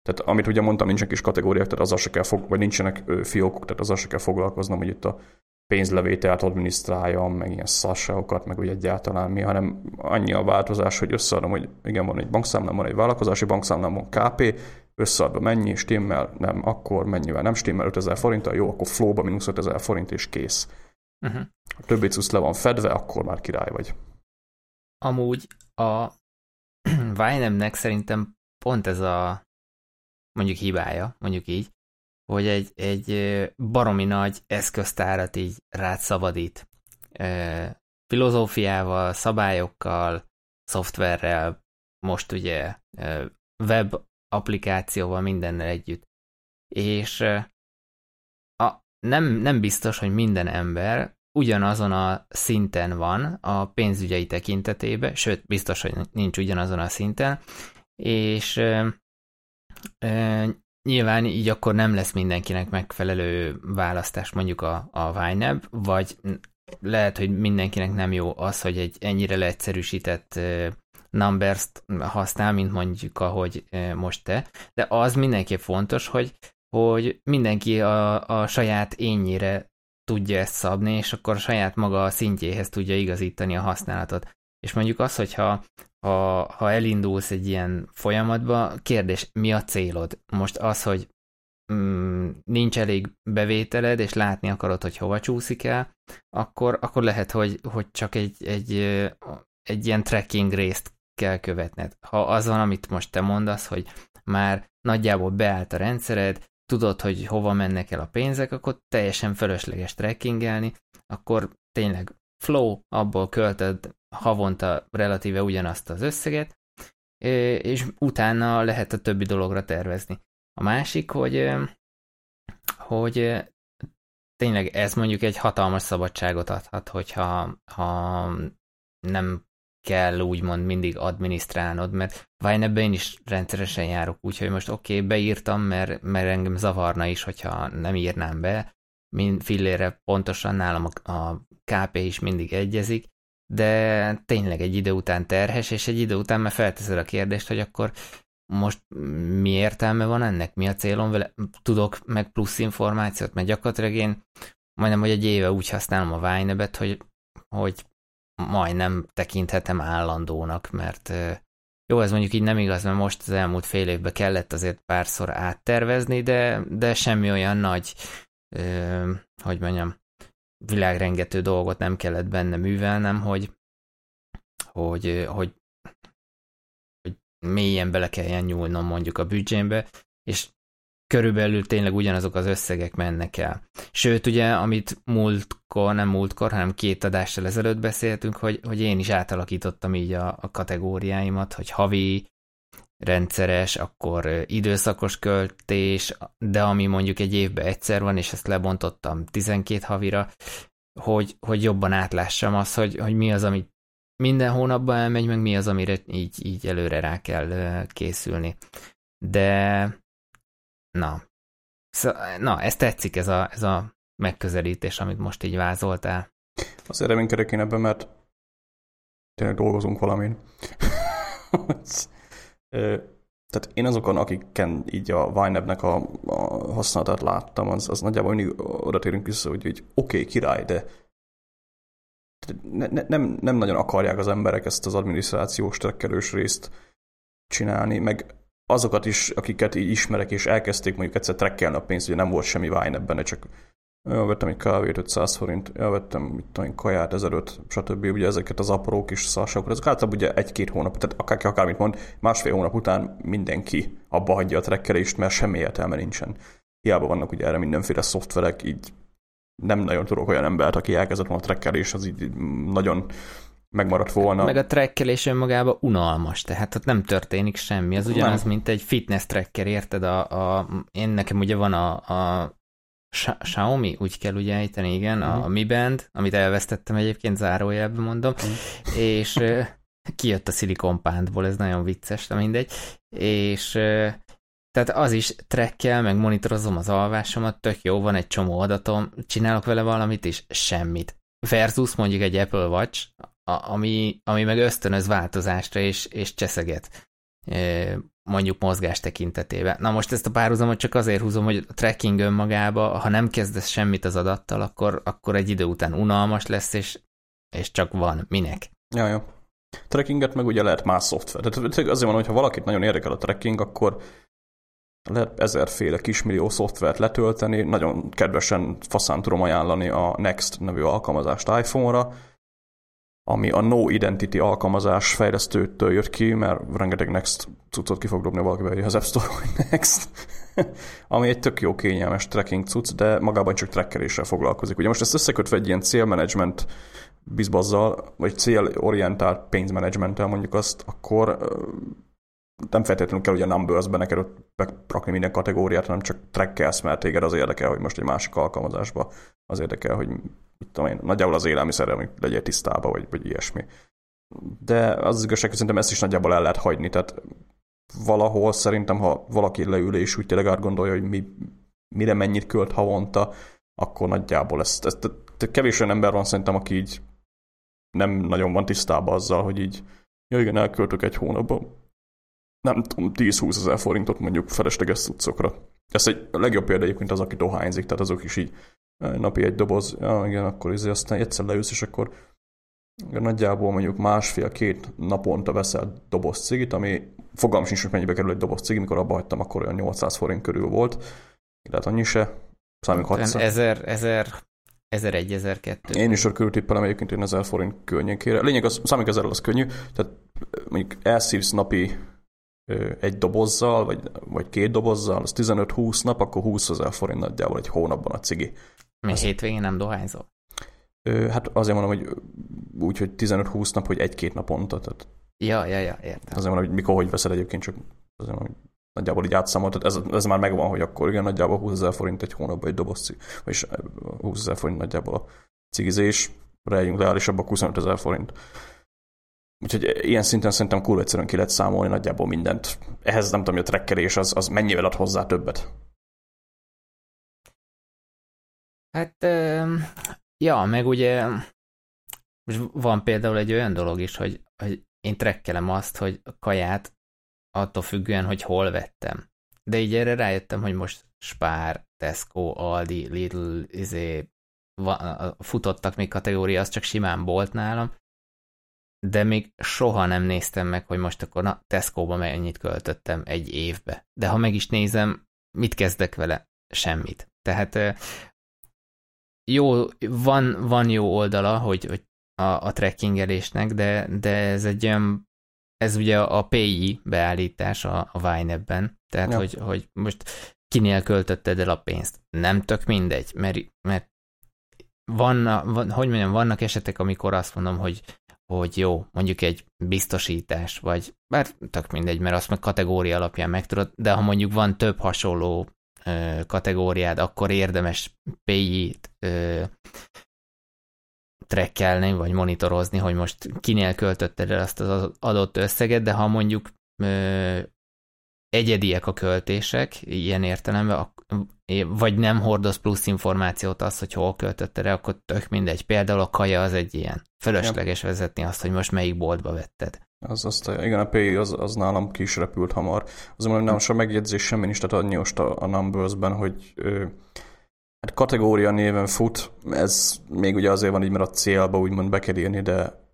[SPEAKER 1] tehát amit ugye mondtam, nincsenek is kategóriák, tehát azzal se kell fog, vagy nincsenek fiókok, tehát azzal se kell foglalkoznom, hogy itt a pénzlevételt adminisztráljam, meg ilyen szasságokat, meg úgy egyáltalán mi, hanem annyi a változás, hogy összeadom, hogy igen, van egy bankszámlám, van egy vállalkozási bankszámlám, van KP, összeadva mennyi, stimmel, nem, akkor mennyivel nem stimmel, 5000 forinttal, jó, akkor flowba mínusz 5000 forint és kész. Uh-huh. A többi cusz le van fedve, akkor már király vagy.
[SPEAKER 2] Amúgy a Vinem-nek szerintem pont ez a mondjuk hibája, mondjuk így, hogy egy, egy baromi nagy eszköztárat így rád szabadít. Filozófiával, szabályokkal, szoftverrel, most ugye web applikációval, mindennel együtt. És a, nem, nem biztos, hogy minden ember ugyanazon a szinten van a pénzügyei tekintetében, sőt, biztos, hogy nincs ugyanazon a szinten, és e, e, nyilván így akkor nem lesz mindenkinek megfelelő választás mondjuk a, a Vineb, vagy lehet, hogy mindenkinek nem jó az, hogy egy ennyire leegyszerűsített numbers-t használ, mint mondjuk ahogy most te, de az mindenképp fontos, hogy, hogy mindenki a, a saját ényére tudja ezt szabni, és akkor a saját maga szintjéhez tudja igazítani a használatot. És mondjuk az, hogyha ha, ha elindulsz egy ilyen folyamatba, kérdés, mi a célod? Most az, hogy mm, nincs elég bevételed, és látni akarod, hogy hova csúszik el, akkor, akkor lehet, hogy, hogy csak egy, egy, egy ilyen tracking részt kell követned. Ha az van, amit most te mondasz, hogy már nagyjából beállt a rendszered, tudod, hogy hova mennek el a pénzek, akkor teljesen fölösleges trackingelni, akkor tényleg flow, abból költöd havonta relatíve ugyanazt az összeget, és utána lehet a többi dologra tervezni. A másik, hogy, hogy tényleg ez mondjuk egy hatalmas szabadságot adhat, hogyha ha nem kell úgymond mindig adminisztrálnod, mert Vine én is rendszeresen járok, úgyhogy most oké, okay, beírtam, mert, mert engem zavarna is, hogyha nem írnám be, mind fillére pontosan nálam a, a KP is mindig egyezik, de tényleg egy idő után terhes, és egy idő után már felteszed a kérdést, hogy akkor most mi értelme van ennek, mi a célom vele, tudok meg plusz információt, mert gyakorlatilag én majdnem, hogy egy éve úgy használom a Vine-bet, hogy, hogy majdnem tekinthetem állandónak, mert jó, ez mondjuk így nem igaz, mert most az elmúlt fél évben kellett azért párszor áttervezni, de, de semmi olyan nagy, ö, hogy mondjam, világrengető dolgot nem kellett benne művelnem, hogy, hogy, hogy, hogy mélyen bele kelljen nyúlnom mondjuk a büdzsémbe, és körülbelül tényleg ugyanazok az összegek mennek el. Sőt, ugye, amit múltkor, nem múltkor, hanem két adással ezelőtt beszéltünk, hogy, hogy én is átalakítottam így a, a kategóriáimat, hogy havi, rendszeres, akkor időszakos költés, de ami mondjuk egy évben egyszer van, és ezt lebontottam 12 havira, hogy, hogy jobban átlássam azt, hogy, hogy mi az, ami minden hónapban elmegy, meg mi az, amire így, így előre rá kell készülni. De Na, na, ez tetszik, ez a, ez a megközelítés, amit most így vázoltál.
[SPEAKER 1] Azért reménykedek én ebben, mert tényleg dolgozunk valamin. Tehát én azokon, akiken így a Vinebnek a, a használatát láttam, az, az nagyjából mindig oda térünk vissza, hogy, hogy oké, okay, király, de ne, ne, nem, nem nagyon akarják az emberek ezt az adminisztrációs trekkelős részt csinálni, meg azokat is, akiket így ismerek, és elkezdték mondjuk egyszer trekkelni a pénzt, hogy nem volt semmi vány ebben, csak ja, vettem egy kávét 500 forint, ja, vettem mit tudom, kaját 1005, stb. Ugye ezeket az apró kis szarságokat, ezek általában ugye egy-két hónap, tehát akár, akármit mond, másfél hónap után mindenki abba hagyja a trekkelést, mert semmi értelme nincsen. Hiába vannak ugye erre mindenféle szoftverek, így nem nagyon tudok olyan embert, aki elkezdett volna a trekkelés, az így nagyon megmaradt volna.
[SPEAKER 2] Meg a trekkelés önmagában unalmas, tehát ott nem történik semmi. Az ugyanaz, nem. mint egy fitness tracker, érted? A, a, én nekem ugye van a, a Xiaomi, úgy kell ugye ejteni, igen, uh-huh. a mhm. Mi Band, amit elvesztettem egyébként, zárójelben mondom, uh-huh. és kijött a Silicon Pántból, ez nagyon vicces, de mindegy, és tehát az is trekkel, meg monitorozom az alvásomat, tök jó, van egy csomó adatom, csinálok vele valamit is, semmit. Versus mondjuk egy Apple Watch, ami, ami meg ösztönöz változásra és, és cseszeget mondjuk mozgás tekintetében. Na most ezt a párhuzamot csak azért húzom, hogy a tracking önmagába, ha nem kezdesz semmit az adattal, akkor, akkor egy idő után unalmas lesz, és, és csak van. Minek?
[SPEAKER 1] Ja, ja. Trackinget meg ugye lehet más szoftver. Tehát azért van, hogy ha valakit nagyon érdekel a tracking, akkor lehet ezerféle kismillió szoftvert letölteni, nagyon kedvesen faszán tudom ajánlani a Next nevű alkalmazást iPhone-ra, ami a No Identity alkalmazás fejlesztőtől jött ki, mert rengeteg Next cuccot ki fog dobni valaki az App Store, hogy Next, ami egy tök jó kényelmes tracking cucc, de magában csak trackeréssel foglalkozik. Ugye most ezt összekötve egy ilyen célmanagement bizbazzal, vagy célorientált pénzmenedzsmenttel mondjuk azt, akkor nem feltétlenül kell ugye a Numbers-be neked ott bekrakni minden kategóriát, hanem csak trackelsz, mert téged az érdekel, hogy most egy másik alkalmazásba az érdekel, hogy mit tudom én, nagyjából az élelmiszerrel, hogy legyél tisztába, vagy, vagy ilyesmi. De az, az igazság, hogy szerintem ezt is nagyjából el lehet hagyni, tehát valahol szerintem, ha valaki leül és úgy tényleg átgondolja, hogy mi, mire mennyit költ havonta, akkor nagyjából ezt, ezt, kevés olyan ember van szerintem, aki így nem nagyon van tisztában azzal, hogy így, ja igen, elköltök egy hónapban, nem tudom, 10-20 ezer forintot mondjuk felesleges cuccokra. Ez egy legjobb példa egyébként az, aki dohányzik, tehát azok is így napi egy doboz, ja igen, akkor izé, aztán egyszer leülsz, és akkor nagyjából mondjuk másfél-két naponta veszel doboz cigit, ami fogalmam sincs, hogy mennyibe kerül egy doboz cigi, mikor abba hagytam, akkor olyan 800 forint körül volt. Tehát annyi se. Számunk
[SPEAKER 2] 600. 1000, 1000, 1001, 1002.
[SPEAKER 1] Én is akkor tippelem egyébként én 1000 forint környékére. Lényeg az, számunk ezerrel az könnyű, tehát mondjuk elszívsz napi egy dobozzal, vagy, vagy két dobozzal, az 15-20 nap, akkor 20 ezer forint nagyjából egy hónapban a cigi.
[SPEAKER 2] Mi az... hétvégén nem dohányzol?
[SPEAKER 1] Hát azért mondom, hogy úgy, hogy 15-20 nap, hogy egy-két naponta. Tehát
[SPEAKER 2] ja, ja, ja, értem.
[SPEAKER 1] Azért mondom, hogy mikor, hogy veszed egyébként, csak azért mondom, hogy nagyjából így átszámolt, tehát ez, ez már megvan, hogy akkor igen, nagyjából 20 ezer forint egy hónapban egy doboz cig, vagyis 20 ezer forint nagyjából a cigizés, rejjünk leálisabbak 25 ezer forint. Úgyhogy ilyen szinten szerintem kurva egyszerűen ki lehet számolni nagyjából mindent. Ehhez nem tudom, hogy a trekkelés az, az mennyivel ad hozzá többet.
[SPEAKER 2] Hát, ja, meg ugye most van például egy olyan dolog is, hogy, hogy én trekkelem azt, hogy a kaját attól függően, hogy hol vettem. De így erre rájöttem, hogy most Spár, Tesco, Aldi, Lidl, izé, futottak még kategória, az csak simán bolt nálam, de még soha nem néztem meg, hogy most akkor na, Tesco-ba mennyit költöttem egy évbe. De ha meg is nézem, mit kezdek vele? Semmit. Tehát jó, van, van jó oldala, hogy, hogy a, a trackingelésnek, de, de ez egy olyan, ez ugye a PI beállítás a, a Vine-ben, tehát ja. hogy, hogy most kinél költötted el a pénzt. Nem tök mindegy, mert, mert van, van, hogy mondjam, vannak esetek, amikor azt mondom, hogy hogy jó, mondjuk egy biztosítás, vagy bár tök mindegy, mert azt meg kategória alapján megtudod, de ha mondjuk van több hasonló kategóriád, akkor érdemes PI-t trekkelni, vagy monitorozni, hogy most kinél költötted el azt az adott összeget, de ha mondjuk ö, egyediek a költések, ilyen értelemben, vagy nem hordoz plusz információt az, hogy hol költötted el, akkor tök mindegy. Például a kaja az egy ilyen. Fölösleges vezetni azt, hogy most melyik boltba vetted.
[SPEAKER 1] Az, azt, igen, a PI az, az nálam ki is repült hamar. Az mondom, nem a megjegyzés semmi nincs, tehát annyi most a, a Numbers-ben, hogy ö, hát kategória néven fut, ez még ugye azért van így, mert a célba úgymond be kell írni, de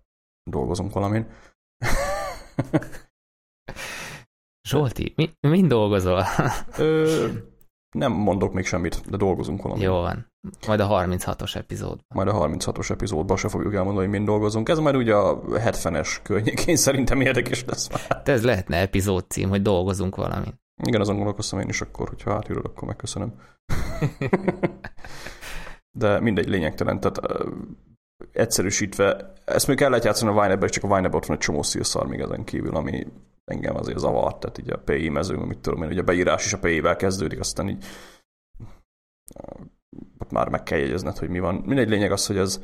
[SPEAKER 1] dolgozunk valamin.
[SPEAKER 2] Zsolti, mi, mind dolgozol?
[SPEAKER 1] Ö, nem mondok még semmit, de dolgozunk valami.
[SPEAKER 2] Jó van. Majd a 36-os epizódban.
[SPEAKER 1] Majd a 36-os epizódban se fogjuk elmondani, hogy mind dolgozunk. Ez majd ugye a 70-es környékén szerintem érdekes lesz már.
[SPEAKER 2] De ez lehetne epizód cím, hogy dolgozunk valamin.
[SPEAKER 1] Igen, azon gondolkoztam én is akkor, hogyha átírod, akkor megköszönöm. de mindegy, lényegtelen. Tehát uh, egyszerűsítve, ezt még el lehet játszani a Vine-be, csak a Vine-be ott van egy csomó szilszar még ezen kívül, ami engem azért zavart, tehát így a PI mező, mit tudom én, ugye a beírás is a PI-vel kezdődik, aztán így ott már meg kell jegyezned, hogy mi van. Mindegy lényeg az, hogy ez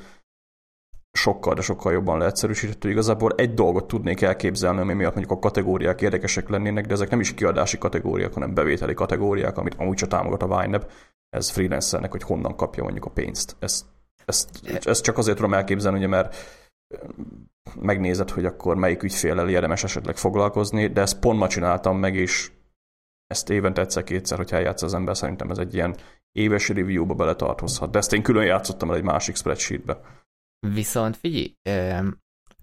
[SPEAKER 1] sokkal, de sokkal jobban leegyszerűsíthető. Igazából egy dolgot tudnék elképzelni, ami miatt mondjuk a kategóriák érdekesek lennének, de ezek nem is kiadási kategóriák, hanem bevételi kategóriák, amit amúgy csak támogat a Wineb. Ez freelancernek, hogy honnan kapja mondjuk a pénzt. Ezt, ezt, ezt csak azért tudom elképzelni, ugye, mert megnézed, hogy akkor melyik ügyféllel érdemes esetleg foglalkozni, de ezt pont ma csináltam meg, és ezt évente egyszer-kétszer, hogyha eljátsz az ember, szerintem ez egy ilyen éves review-ba beletartozhat. De ezt én külön játszottam el egy másik spreadsheetbe.
[SPEAKER 2] Viszont figyelj,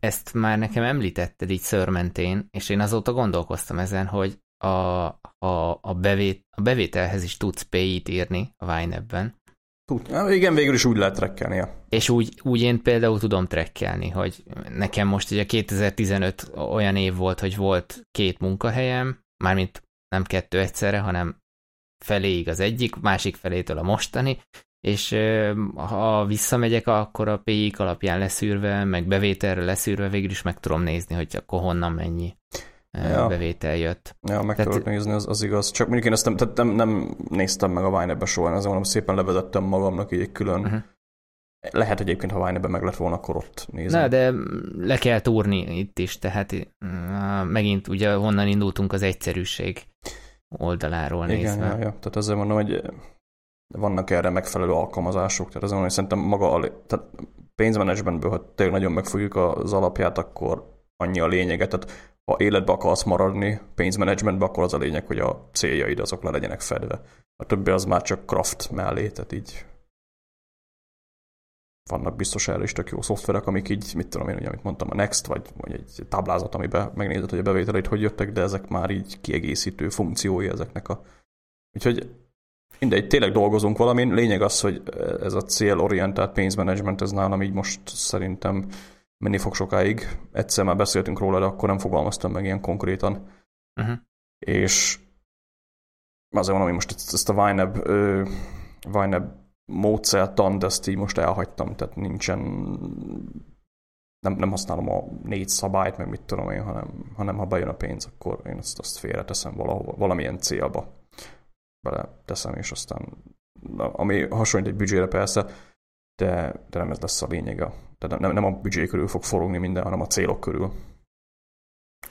[SPEAKER 2] ezt már nekem említetted így szörmentén, és én azóta gondolkoztam ezen, hogy a, a, a, bevét, a bevételhez is tudsz PI-t írni a Winebben.
[SPEAKER 1] Tud. Ja, igen, végül is úgy lehet trekkelni. Ja.
[SPEAKER 2] És úgy, úgy én például tudom trekkelni, hogy nekem most ugye 2015 olyan év volt, hogy volt két munkahelyem, mármint nem kettő egyszerre, hanem feléig az egyik, másik felétől a mostani, és ha visszamegyek, akkor a pi alapján leszűrve, meg bevételre leszűrve végül is meg tudom nézni, hogy akkor honnan mennyi ja. bevétel jött.
[SPEAKER 1] Ja, meg tehát, tudod nézni, az, az igaz. Csak mondjuk én ezt nem, tehát nem, nem néztem meg a Vine-be soha, ezért mondom, szépen levezettem magamnak így egy külön uh-huh. Lehet egyébként, ha Vine-ben meg lett volna, akkor ott nézem.
[SPEAKER 2] Na, de le kell túrni itt is, tehát megint ugye honnan indultunk az egyszerűség oldaláról
[SPEAKER 1] Igen,
[SPEAKER 2] nézve.
[SPEAKER 1] Ja, ja. Tehát ezzel mondom, hogy vannak erre megfelelő alkalmazások, tehát ezzel mondom, hogy szerintem maga a, tehát pénzmenedzsmentből, ha tényleg nagyon megfogjuk az alapját, akkor annyi a lényege. Tehát ha életbe akarsz maradni pénzmenedzsmentbe, akkor az a lényeg, hogy a céljaid azok le legyenek fedve. A többi az már csak craft mellé, tehát így vannak biztos erre is tök jó szoftverek, amik így, mit tudom én, ugye, amit mondtam, a Next, vagy, vagy egy táblázat, amiben megnézed, hogy a bevételeit hogy jöttek, de ezek már így kiegészítő funkciói ezeknek a... Úgyhogy mindegy, tényleg dolgozunk valamin. Lényeg az, hogy ez a célorientált pénzmenedzsment, ez nálam így most szerintem menni fog sokáig. Egyszer már beszéltünk róla, de akkor nem fogalmaztam meg ilyen konkrétan. Uh-huh. És azért mondom, hogy most ezt a Vineb, Vineb módszertan, de ezt így most elhagytam, tehát nincsen nem, nem használom a négy szabályt, meg mit tudom én, hanem, hanem ha bejön a pénz, akkor én azt, azt félreteszem valahol, valamilyen célba. Bele teszem, és aztán ami hasonlít egy büdzsére persze, de, de nem ez lesz a lényege. Tehát nem, nem a büdzsé körül fog forogni minden, hanem a célok körül.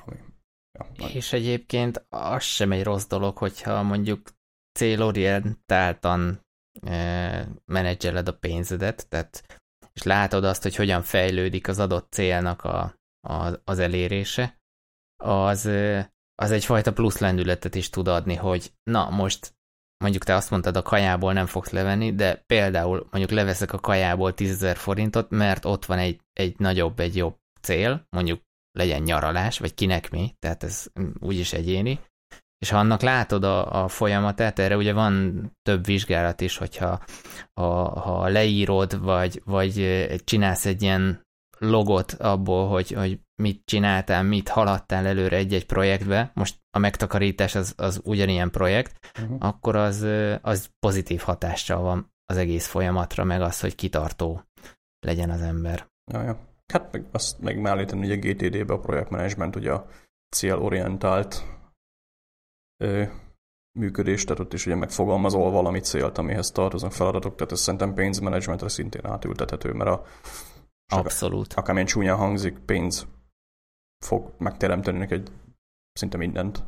[SPEAKER 2] Ami, ja, és egyébként az sem egy rossz dolog, hogyha mondjuk célorientáltan menedzseled a pénzedet, tehát és látod azt, hogy hogyan fejlődik az adott célnak a, a, az elérése, az, az egyfajta plusz lendületet is tud adni, hogy na most mondjuk te azt mondtad, a kajából nem fogsz levenni, de például mondjuk leveszek a kajából 10 forintot, mert ott van egy, egy nagyobb, egy jobb cél, mondjuk legyen nyaralás, vagy kinek mi, tehát ez úgyis egyéni, és ha annak látod a, a folyamatát, erre ugye van több vizsgálat is, hogyha ha, ha leírod, vagy, vagy csinálsz egy ilyen logot abból, hogy, hogy mit csináltál, mit haladtál előre egy-egy projektbe, most a megtakarítás az, az ugyanilyen projekt, uh-huh. akkor az, az pozitív hatással van az egész folyamatra, meg az, hogy kitartó legyen az ember.
[SPEAKER 1] Ja, ja. Hát meg azt meg mellé tenni, hogy a GTD-be a projektmenedzsment ugye a célorientált ö, működés, tehát ott is ugye megfogalmazol valami célt, amihez tartoznak feladatok, tehát ez szerintem pénzmenedzsmentre szintén átültethető, mert a
[SPEAKER 2] Abszolút.
[SPEAKER 1] Akármilyen csúnyán hangzik, pénz fog megteremteni egy szinte mindent,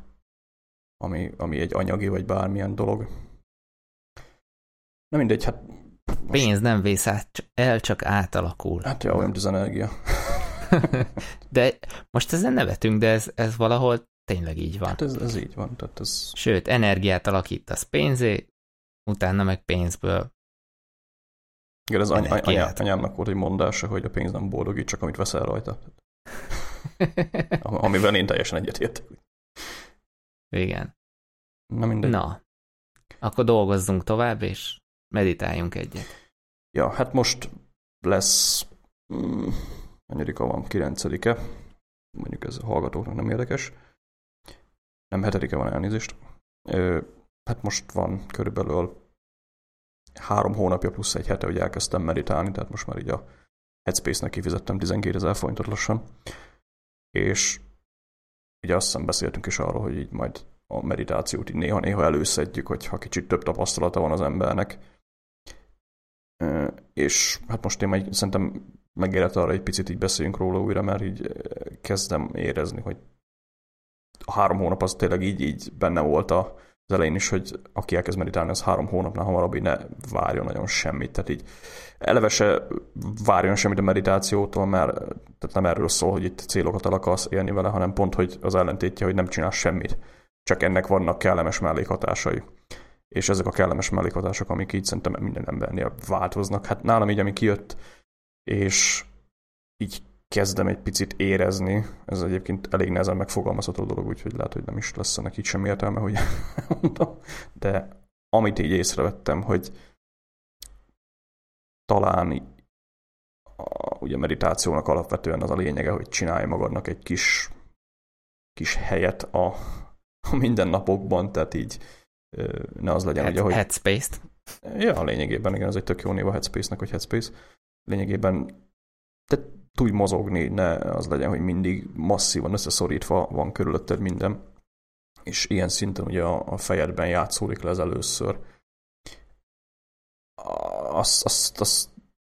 [SPEAKER 1] ami, ami egy anyagi vagy bármilyen dolog. Na mindegy, hát...
[SPEAKER 2] Most... Pénz nem vész át, el, csak átalakul.
[SPEAKER 1] Hát jó, olyan az energia.
[SPEAKER 2] de most ezen nevetünk, de ez, ez valahol tényleg így van.
[SPEAKER 1] Hát ez, ez így van. Tehát ez...
[SPEAKER 2] Sőt, energiát alakítasz pénzé, utána meg pénzből
[SPEAKER 1] igen, ez any, any, anyámnak volt egy mondása, hogy a pénz nem boldogít, csak amit veszel rajta. Amivel én teljesen egyetértek.
[SPEAKER 2] Igen.
[SPEAKER 1] Na mindegy.
[SPEAKER 2] Na, akkor dolgozzunk tovább, és meditáljunk egyet.
[SPEAKER 1] Ja, hát most lesz, mm, van, kilencedike, mondjuk ez a hallgatóknak nem érdekes, nem hetedike van elnézést. Ö, hát most van körülbelül három hónapja plusz egy hete, hogy elkezdtem meditálni, tehát most már így a Headspace-nek kifizettem 12 ezer forintot lassan. És ugye azt hiszem beszéltünk is arról, hogy így majd a meditációt így néha-néha előszedjük, hogyha kicsit több tapasztalata van az embernek. És hát most én majd szerintem megérett arra egy picit így beszéljünk róla újra, mert így kezdem érezni, hogy a három hónap az tényleg így, így benne volt a, az elején is, hogy aki elkezd meditálni, az három hónapnál hamarabb így ne várjon nagyon semmit. Tehát így eleve se várjon semmit a meditációtól, mert tehát nem erről szól, hogy itt célokat el akarsz élni vele, hanem pont, hogy az ellentétje, hogy nem csinál semmit. Csak ennek vannak kellemes mellékhatásai. És ezek a kellemes mellékhatások, amik így szerintem minden embernél változnak. Hát nálam így, ami kijött, és így kezdem egy picit érezni, ez egyébként elég nehezen megfogalmazható dolog, úgyhogy lehet, hogy nem is lesz ennek így sem értelme, hogy mondom, de amit így észrevettem, hogy talán a, ugye meditációnak alapvetően az a lényege, hogy csinálj magadnak egy kis, kis helyet a, a mindennapokban, tehát így ne az legyen,
[SPEAKER 2] Head,
[SPEAKER 1] ugye, hogy...
[SPEAKER 2] Headspace-t.
[SPEAKER 1] Ja, lényegében, igen, ez egy tök jó név a Headspace-nek, hogy Headspace. Lényegében te tudj mozogni, ne az legyen, hogy mindig masszívan összeszorítva van körülötted minden, és ilyen szinten ugye a, a fejedben játszódik le ez először. Azt, azt, azt,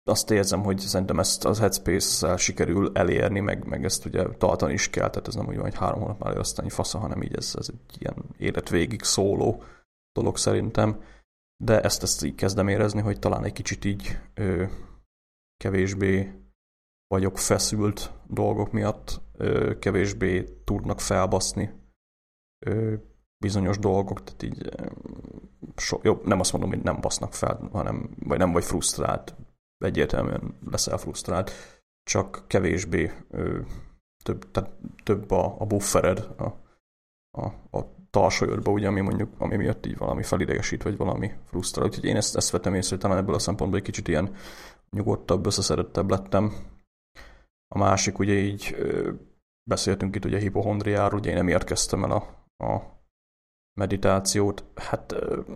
[SPEAKER 1] azt érzem, hogy szerintem ezt az Headspace-szel sikerül elérni, meg, meg ezt ugye tartani is kell, tehát ez nem úgy van, hogy három hónap már aztán fasza, hanem így ez, ez egy ilyen élet végig szóló dolog szerintem. De ezt, ezt így kezdem érezni, hogy talán egy kicsit így ö, kevésbé vagyok feszült dolgok miatt, kevésbé tudnak felbaszni bizonyos dolgok, tehát így so, jó, nem azt mondom, hogy nem basznak fel, hanem, vagy nem vagy frusztrált, egyértelműen leszel frusztrált, csak kevésbé több, tehát több a, a buffered a, a, a tarsolyodba, ugye, ami mondjuk, ami miatt így valami felidegesít, vagy valami frusztrál. Úgyhogy én ezt, ezt vettem észre, talán ebből a szempontból egy kicsit ilyen nyugodtabb, összeszerettebb lettem. A másik, ugye így beszéltünk itt ugye hipohondriáról, ugye én nem érkeztem el a, a meditációt. Hát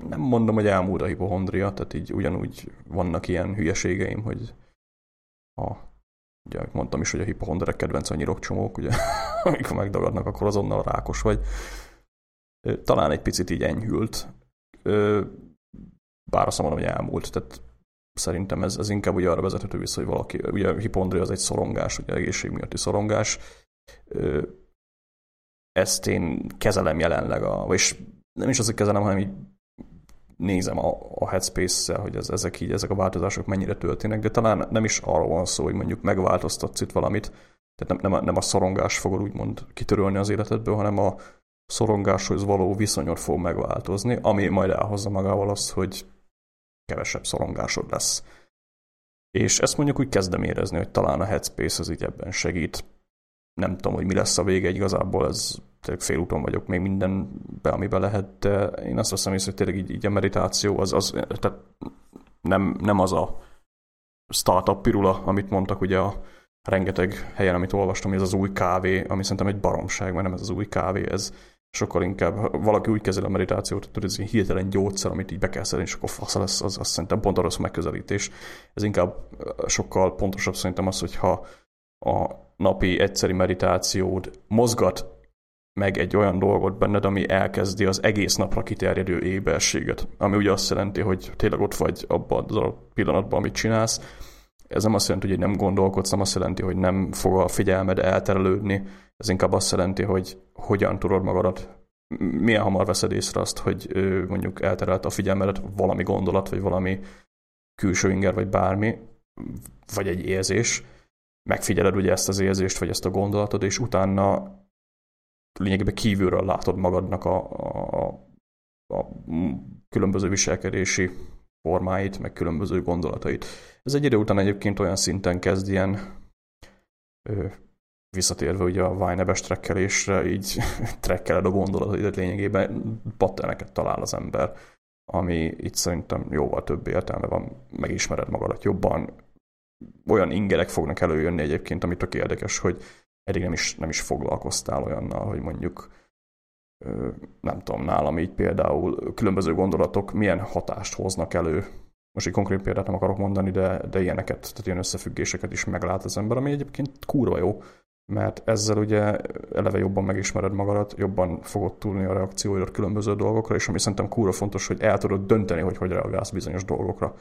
[SPEAKER 1] nem mondom, hogy elmúlt a hipohondria, tehát így ugyanúgy vannak ilyen hülyeségeim, hogy a, ugye mondtam is, hogy a hipohondrek kedvenc a nyirokcsomók, ugye amikor megdagadnak, akkor azonnal rákos vagy. Talán egy picit így enyhült, bár azt mondom, hogy elmúlt, tehát szerintem ez, ez inkább ugye arra vezethető vissza, hogy valaki, ugye a hipondria az egy szorongás, ugye egészség miatti szorongás, ezt én kezelem jelenleg, a, és nem is az, hogy kezelem, hanem így nézem a, a Headspace-szel, hogy ez, ezek így, ezek a változások mennyire történnek, de talán nem is arról van szó, hogy mondjuk megváltoztatsz itt valamit, tehát nem, nem, nem a szorongás fogod úgymond kitörölni az életedből, hanem a szorongáshoz való viszonyod fog megváltozni, ami majd elhozza magával azt, hogy kevesebb szorongásod lesz. És ezt mondjuk úgy kezdem érezni, hogy talán a Headspace az így ebben segít. Nem tudom, hogy mi lesz a vége, igazából ez félúton vagyok még mindenbe, amiben lehet, de én azt veszem észre, hogy tényleg így, így a meditáció az, az tehát nem, nem az a startup pirula, amit mondtak ugye a rengeteg helyen, amit olvastam, hogy ez az új kávé, ami szerintem egy baromság, mert nem ez az új kávé, ez sokkal inkább valaki úgy kezel a meditációt, hogy ez egy hirtelen gyógyszer, amit így be kell szedni, és akkor fasz lesz, az, az szerintem pont a rossz megközelítés. Ez inkább sokkal pontosabb szerintem az, hogyha a napi egyszeri meditációd mozgat meg egy olyan dolgot benned, ami elkezdi az egész napra kiterjedő éberséget. Ami ugye azt jelenti, hogy tényleg ott vagy abban a pillanatban, amit csinálsz. Ez nem azt jelenti, hogy nem gondolkodsz, nem azt jelenti, hogy nem fog a figyelmed elterelődni, ez inkább azt jelenti, hogy hogyan tudod magadat, milyen hamar veszed észre azt, hogy mondjuk elterelt a figyelmedet valami gondolat, vagy valami külső inger, vagy bármi, vagy egy érzés, megfigyeled ugye ezt az érzést, vagy ezt a gondolatot, és utána lényegében kívülről látod magadnak a, a, a különböző viselkedési formáit, meg különböző gondolatait. Ez egy idő után egyébként olyan szinten kezd ilyen visszatérve ugye a Vine-ebes trekkelésre, így trekkeled a gondolataidat lényegében, patteneket talál az ember, ami itt szerintem jóval több értelme van, megismered magadat jobban, olyan ingerek fognak előjönni egyébként, amit tök érdekes, hogy eddig nem is, nem is foglalkoztál olyannal, hogy mondjuk nem tudom, nálam így például különböző gondolatok milyen hatást hoznak elő. Most egy konkrét példát nem akarok mondani, de, de ilyeneket, tehát ilyen összefüggéseket is meglát az ember, ami egyébként kurva jó, mert ezzel ugye eleve jobban megismered magadat, jobban fogod tudni a reakcióidat különböző dolgokra, és ami szerintem kúra fontos, hogy el tudod dönteni, hogy hogy reagálsz bizonyos dolgokra.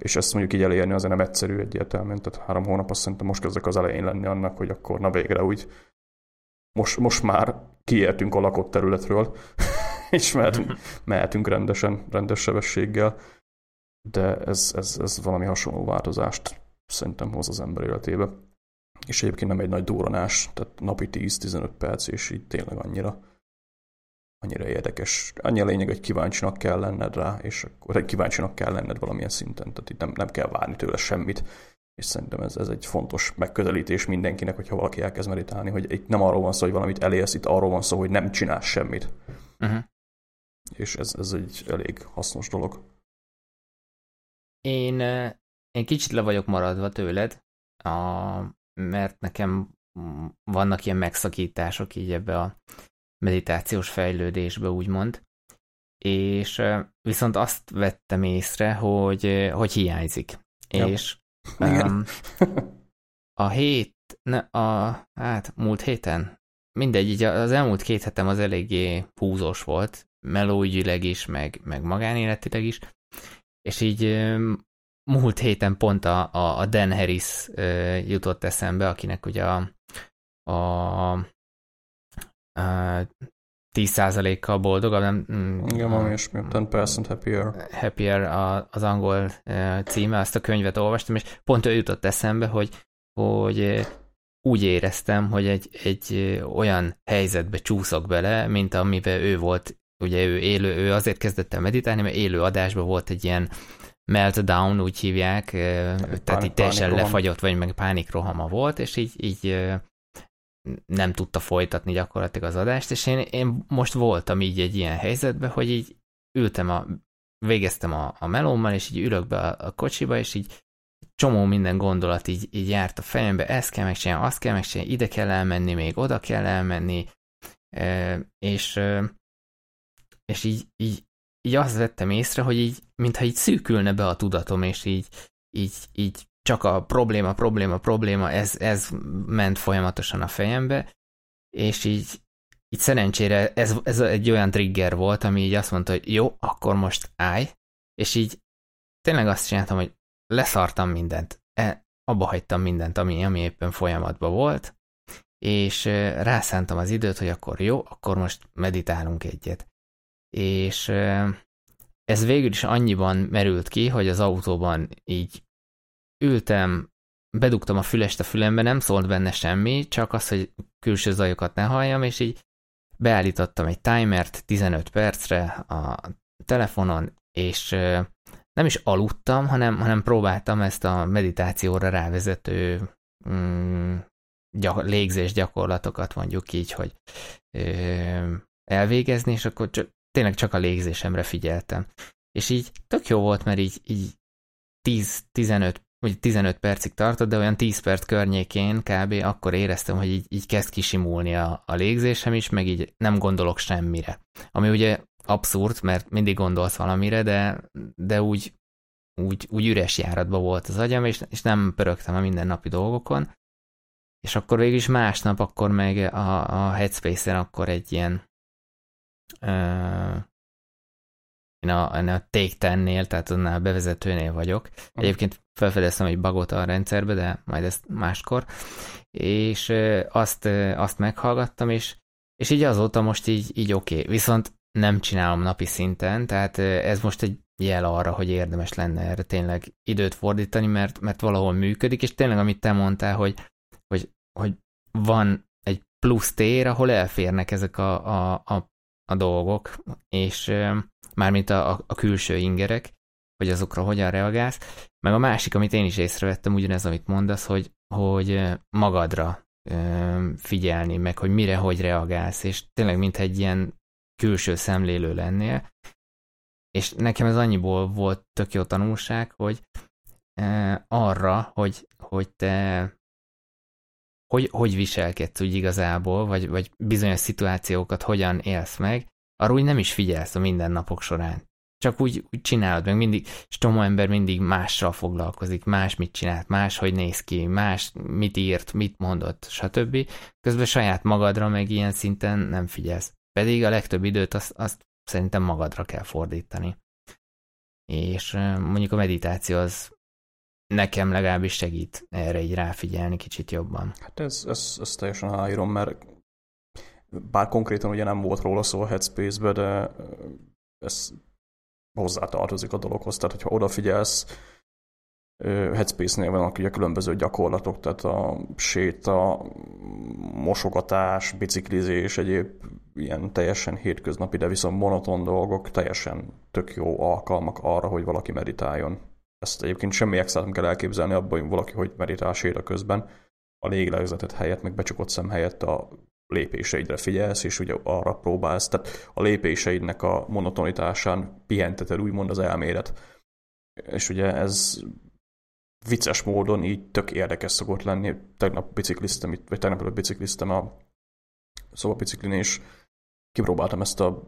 [SPEAKER 1] És ezt mondjuk így elérni azért nem egyszerű egyértelműen, tehát három hónap azt szerintem most kezdek az elején lenni annak, hogy akkor na végre úgy most, most már kiértünk a lakott területről, és mehetünk, mehetünk rendesen, rendes sebességgel, de ez, ez, ez valami hasonló változást szerintem hoz az ember életébe és egyébként nem egy nagy duranás, tehát napi 10-15 perc, és így tényleg annyira annyira érdekes. Annyi a lényeg, hogy kíváncsinak kell lenned rá, és akkor kíváncsinak kell lenned valamilyen szinten, tehát itt nem, nem kell várni tőle semmit. és szerintem ez, ez egy fontos megközelítés mindenkinek, hogyha valaki elkezd meditálni, hogy itt nem arról van szó, hogy valamit elérsz, itt arról van szó, hogy nem csinálsz semmit. Uh-huh. És ez, ez egy elég hasznos dolog.
[SPEAKER 2] Én, én kicsit le vagyok maradva tőled, a, mert nekem vannak ilyen megszakítások így ebbe a meditációs fejlődésbe, úgymond. És viszont azt vettem észre, hogy, hogy hiányzik. Ja. És um, a hét, ne, a, hát múlt héten, mindegy, így az elmúlt két hetem az eléggé húzós volt, melóügyileg is, meg, meg magánéletileg is, és így múlt héten pont a, a, a Dan Harris jutott eszembe, akinek ugye a, a, a 10%-kal boldogabb, nem...
[SPEAKER 1] Mm, Igen, valami ilyesmi, 10% happier.
[SPEAKER 2] Happier az angol címe, azt a könyvet olvastam, és pont ő jutott eszembe, hogy, hogy úgy éreztem, hogy egy, egy olyan helyzetbe csúszok bele, mint amiben ő volt, ugye ő élő, ő azért kezdett el meditálni, mert élő adásban volt egy ilyen meltdown, úgy hívják, tehát így teljesen lefagyott, vagy meg pánikrohama volt, és így, így nem tudta folytatni gyakorlatilag az adást, és én, én most voltam így egy ilyen helyzetben, hogy így ültem a, végeztem a, a melómmal, és így ülök be a, a kocsiba, és így csomó minden gondolat így, így járt a fejembe, ezt kell megcsinálni, azt kell megcsinálni, ide kell elmenni, még oda kell elmenni, és, és így, így, így azt vettem észre, hogy így, mintha így szűkülne be a tudatom, és így, így, így csak a probléma, probléma, probléma, ez, ez ment folyamatosan a fejembe, és így, így szerencsére ez, ez egy olyan trigger volt, ami így azt mondta, hogy jó, akkor most állj, és így tényleg azt csináltam, hogy leszartam mindent, e, abba hagytam mindent, ami, ami éppen folyamatban volt, és rászántam az időt, hogy akkor jó, akkor most meditálunk egyet. És ez végül is annyiban merült ki, hogy az autóban így ültem, bedugtam a fülest a fülembe, nem szólt benne semmi, csak az, hogy külső zajokat ne halljam, és így beállítottam egy timert 15 percre a telefonon, és nem is aludtam, hanem, hanem próbáltam ezt a meditációra rávezető mm, gyak, légzés gyakorlatokat mondjuk így, hogy ö, elvégezni, és akkor csak, tényleg csak a légzésemre figyeltem. És így tök jó volt, mert így, így 10-15 vagy 15 percig tartott, de olyan 10 perc környékén kb. akkor éreztem, hogy így, így kezd kisimulni a, a légzésem is, meg így nem gondolok semmire. Ami ugye abszurd, mert mindig gondolsz valamire, de, de úgy, úgy, úgy üres járatba volt az agyam, és, és nem pörögtem a mindennapi dolgokon. És akkor végül is másnap, akkor meg a, a Headspace-en akkor egy ilyen én a, a Take Ten-nél, tehát annál bevezetőnél vagyok. Egyébként felfedeztem egy bagot a rendszerbe, de majd ezt máskor. És azt, azt meghallgattam, és, és így azóta most így, így oké. Okay. Viszont nem csinálom napi szinten, tehát ez most egy jel arra, hogy érdemes lenne erre tényleg időt fordítani, mert, mert valahol működik, és tényleg, amit te mondtál, hogy, hogy, hogy van egy plusz tér, ahol elférnek ezek a, a, a, a dolgok, és mármint a, a, a külső ingerek, hogy azokra hogyan reagálsz. Meg a másik, amit én is észrevettem, ugyanez, amit mondasz, hogy, hogy magadra figyelni, meg hogy mire, hogy reagálsz, és tényleg, mint egy ilyen külső szemlélő lennél. És nekem ez annyiból volt tök jó tanulság, hogy arra, hogy, hogy te hogy, hogy viselkedsz úgy igazából, vagy, vagy bizonyos szituációkat hogyan élsz meg, arra úgy nem is figyelsz a mindennapok során. Csak úgy, úgy csinálod meg mindig, és csomó ember mindig mással foglalkozik, más mit csinált, más hogy néz ki, más mit írt, mit mondott, stb. Közben saját magadra meg ilyen szinten nem figyelsz. Pedig a legtöbb időt azt, azt szerintem magadra kell fordítani. És mondjuk a meditáció az nekem legalábbis segít erre így ráfigyelni kicsit jobban.
[SPEAKER 1] Hát ez, ez, ez teljesen aláírom, mert bár konkrétan ugye nem volt róla szó a Headspace-be, de ez hozzátartozik a dologhoz, tehát hogyha odafigyelsz, Headspace-nél vannak ugye különböző gyakorlatok, tehát a séta, mosogatás, biciklizés, egyéb ilyen teljesen hétköznapi, de viszont monoton dolgok teljesen tök jó alkalmak arra, hogy valaki meditáljon. Ezt egyébként semmi extra nem kell elképzelni abban, hogy valaki hogy meditál séta közben, a léglegzetet helyett, meg becsukott szem helyett a lépéseidre figyelsz, és ugye arra próbálsz, tehát a lépéseidnek a monotonitásán pihenteted úgymond az elmélet. És ugye ez vicces módon így tök érdekes szokott lenni. Tegnap bicikliztem, vagy tegnap előtt bicikliztem a szobabiciklin, és kipróbáltam ezt a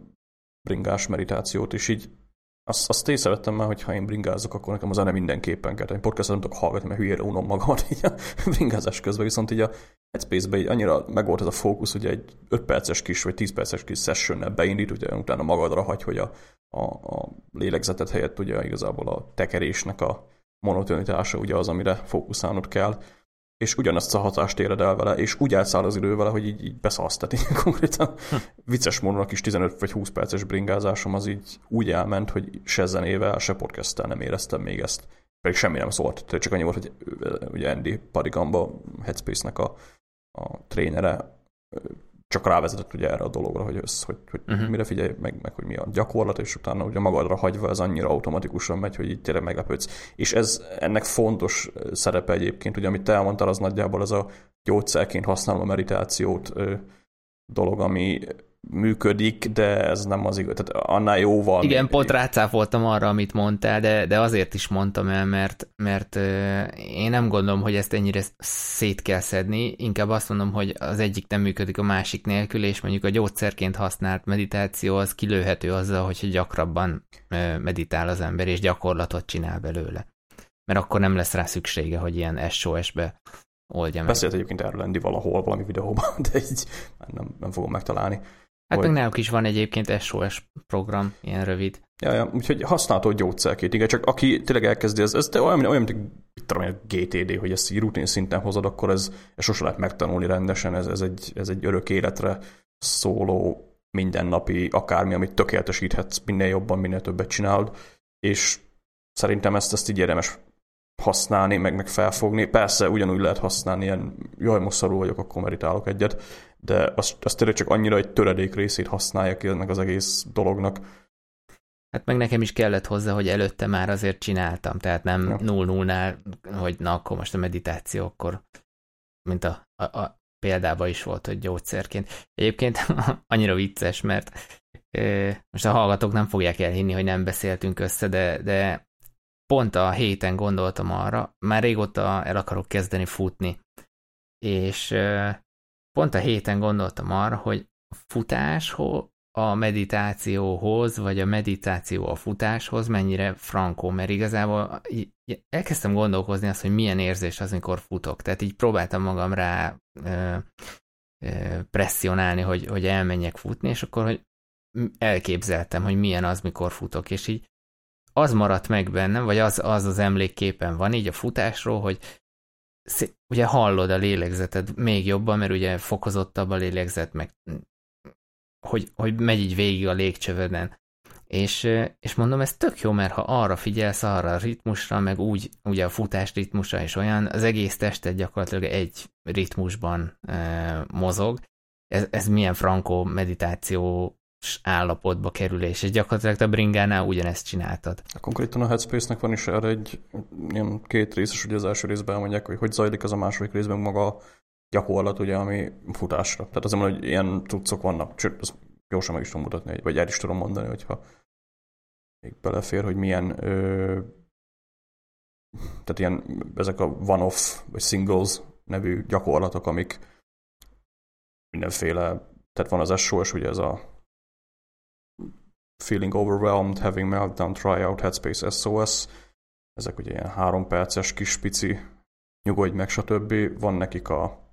[SPEAKER 1] bringás meditációt, és így azt, azt észrevettem már, hogy ha én bringázok, akkor nekem a zene mindenképpen kell. Én podcastot nem tudok hallgatni, mert hülyére unom magamat így a bringázás közben, viszont így a Headspace-be így annyira megvolt ez a fókusz, hogy egy 5 perces kis vagy 10 perces kis sessionnel beindít, ugye utána magadra hagy, hogy a, a, a lélegzetet helyett ugye igazából a tekerésnek a monotonitása ugye az, amire fókuszálnod kell, és ugyanazt a hatást éred el vele, és úgy elszáll az idő vele, hogy így, így beszalsz. Tehát így konkrétan hm. vicces módon a kis 15 vagy 20 perces bringázásom az így úgy elment, hogy se zenével, se podcasttel nem éreztem még ezt. Pedig semmi nem szólt. Csak annyi volt, hogy ugye Andy Parigamba, Headspace-nek a, a trénere csak rávezetett ugye erre a dologra, hogy, össz, hogy, hogy uh-huh. mire figyelj, meg, meg hogy mi a gyakorlat, és utána ugye magadra hagyva ez annyira automatikusan megy, hogy így tényleg meglepődsz. És ez ennek fontos szerepe egyébként, ugye amit te elmondtál, az nagyjából az a gyógyszerként használom a meditációt dolog, ami működik, de ez nem az igaz. Tehát annál jóval...
[SPEAKER 2] Igen, még... pont rácáfoltam arra, amit mondtál, de, de azért is mondtam el, mert, mert én nem gondolom, hogy ezt ennyire szét kell szedni, inkább azt mondom, hogy az egyik nem működik a másik nélkül, és mondjuk a gyógyszerként használt meditáció az kilőhető azzal, hogyha gyakrabban meditál az ember, és gyakorlatot csinál belőle. Mert akkor nem lesz rá szüksége, hogy ilyen SOS-be oldja meg.
[SPEAKER 1] Beszélt egyébként erről Lendi valahol, valami videóban, de így nem, nem fogom megtalálni.
[SPEAKER 2] Hát hogy... meg náluk is van egyébként SOS program, ilyen rövid.
[SPEAKER 1] Ja, ja, úgyhogy használható gyógyszerként, igen, csak aki tényleg elkezdi, ez, ez olyan, olyan, mint egy tudom, GTD, hogy ezt így rutin szinten hozod, akkor ez, ez sose lehet megtanulni rendesen, ez, ez, egy, ez egy örök életre szóló mindennapi akármi, amit tökéletesíthetsz minél jobban, minél többet csinálod, és szerintem ezt, ezt így érdemes használni, meg, meg felfogni. Persze ugyanúgy lehet használni, ilyen jaj, most szarul vagyok, akkor meditálok egyet, de azt, azt tényleg csak annyira egy töredék részét használják ennek az egész dolognak.
[SPEAKER 2] Hát meg nekem is kellett hozzá, hogy előtte már azért csináltam, tehát nem ja. 0-0-nál, hogy na akkor most a meditáció, akkor mint a, a, a példában is volt, hogy gyógyszerként. Egyébként annyira vicces, mert e, most a hallgatók nem fogják elhinni, hogy nem beszéltünk össze, de, de pont a héten gondoltam arra, már régóta el akarok kezdeni futni, és e, pont a héten gondoltam arra, hogy futáshoz, a meditációhoz, vagy a meditáció a futáshoz mennyire frankó, mert igazából elkezdtem gondolkozni azt, hogy milyen érzés az, amikor futok. Tehát így próbáltam magam rá ö, ö, presszionálni, hogy, hogy elmenjek futni, és akkor hogy elképzeltem, hogy milyen az, mikor futok, és így az maradt meg bennem, vagy az az, az emlékképen van így a futásról, hogy ugye hallod a lélegzeted még jobban, mert ugye fokozottabb a lélegzet, meg hogy, hogy megy így végig a légcsöveden. És, és mondom, ez tök jó, mert ha arra figyelsz, arra a ritmusra, meg úgy, ugye a futás ritmusa is olyan, az egész tested gyakorlatilag egy ritmusban e, mozog. Ez, ez milyen frankó meditáció állapotba kerülés, és gyakorlatilag a bringánál ugyanezt csináltad.
[SPEAKER 1] Konkrétan a Headspace-nek van is erre egy ilyen két részes, ugye az első részben elmondják, hogy hogy zajlik az a második részben maga gyakorlat, ugye, ami futásra. Tehát azért mondom, hogy ilyen tudszok vannak, sőt, azt gyorsan meg is tudom mutatni, vagy el is tudom mondani, hogyha még belefér, hogy milyen ö, tehát ilyen, ezek a one-off, vagy singles nevű gyakorlatok, amik mindenféle, tehát van az SOS, ugye ez a feeling overwhelmed, having meltdown, try out, headspace, SOS, ezek ugye ilyen három perces kis pici nyugodj meg, stb. Van nekik a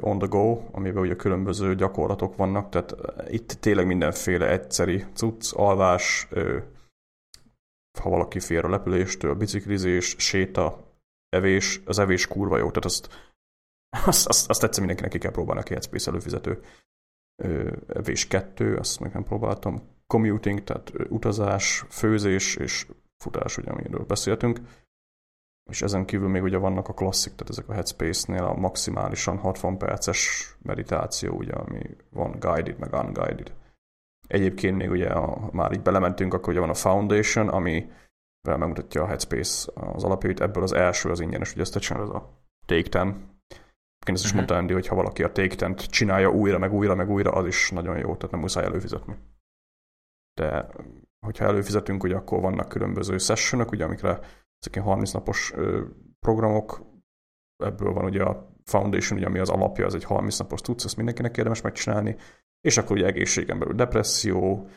[SPEAKER 1] on the go, amiben ugye különböző gyakorlatok vannak, tehát itt tényleg mindenféle egyszeri cucc, alvás, ha valaki fér a lepüléstől, biciklizés, séta, evés, az evés kurva jó, tehát azt, azt, azt, azt egyszer mindenkinek ki kell próbálni, aki Headspace előfizető. Evés kettő, azt meg nem próbáltam. Commuting, tehát utazás, főzés és futás, ugye, amiről beszéltünk és ezen kívül még ugye vannak a klasszik, tehát ezek a Headspace-nél a maximálisan 60 perces meditáció, ugye, ami van guided, meg unguided. Egyébként még ugye, a, már így belementünk, akkor ugye van a Foundation, ami megmutatja a Headspace az alapjait. Ebből az első az ingyenes, ugye ezt te csinálod, ez a Take Ten. Én ezt is uh-huh. mondta Andy, hogy ha valaki a Take Ten csinálja újra, meg újra, meg újra, az is nagyon jó, tehát nem muszáj előfizetni. De hogyha előfizetünk, ugye akkor vannak különböző sessionok, ugye amikre ezek ilyen 30 napos programok, ebből van ugye a Foundation, ugye, ami az alapja, az egy 30 napos tudsz, ezt mindenkinek érdemes megcsinálni, és akkor ugye egészségen belül depresszió,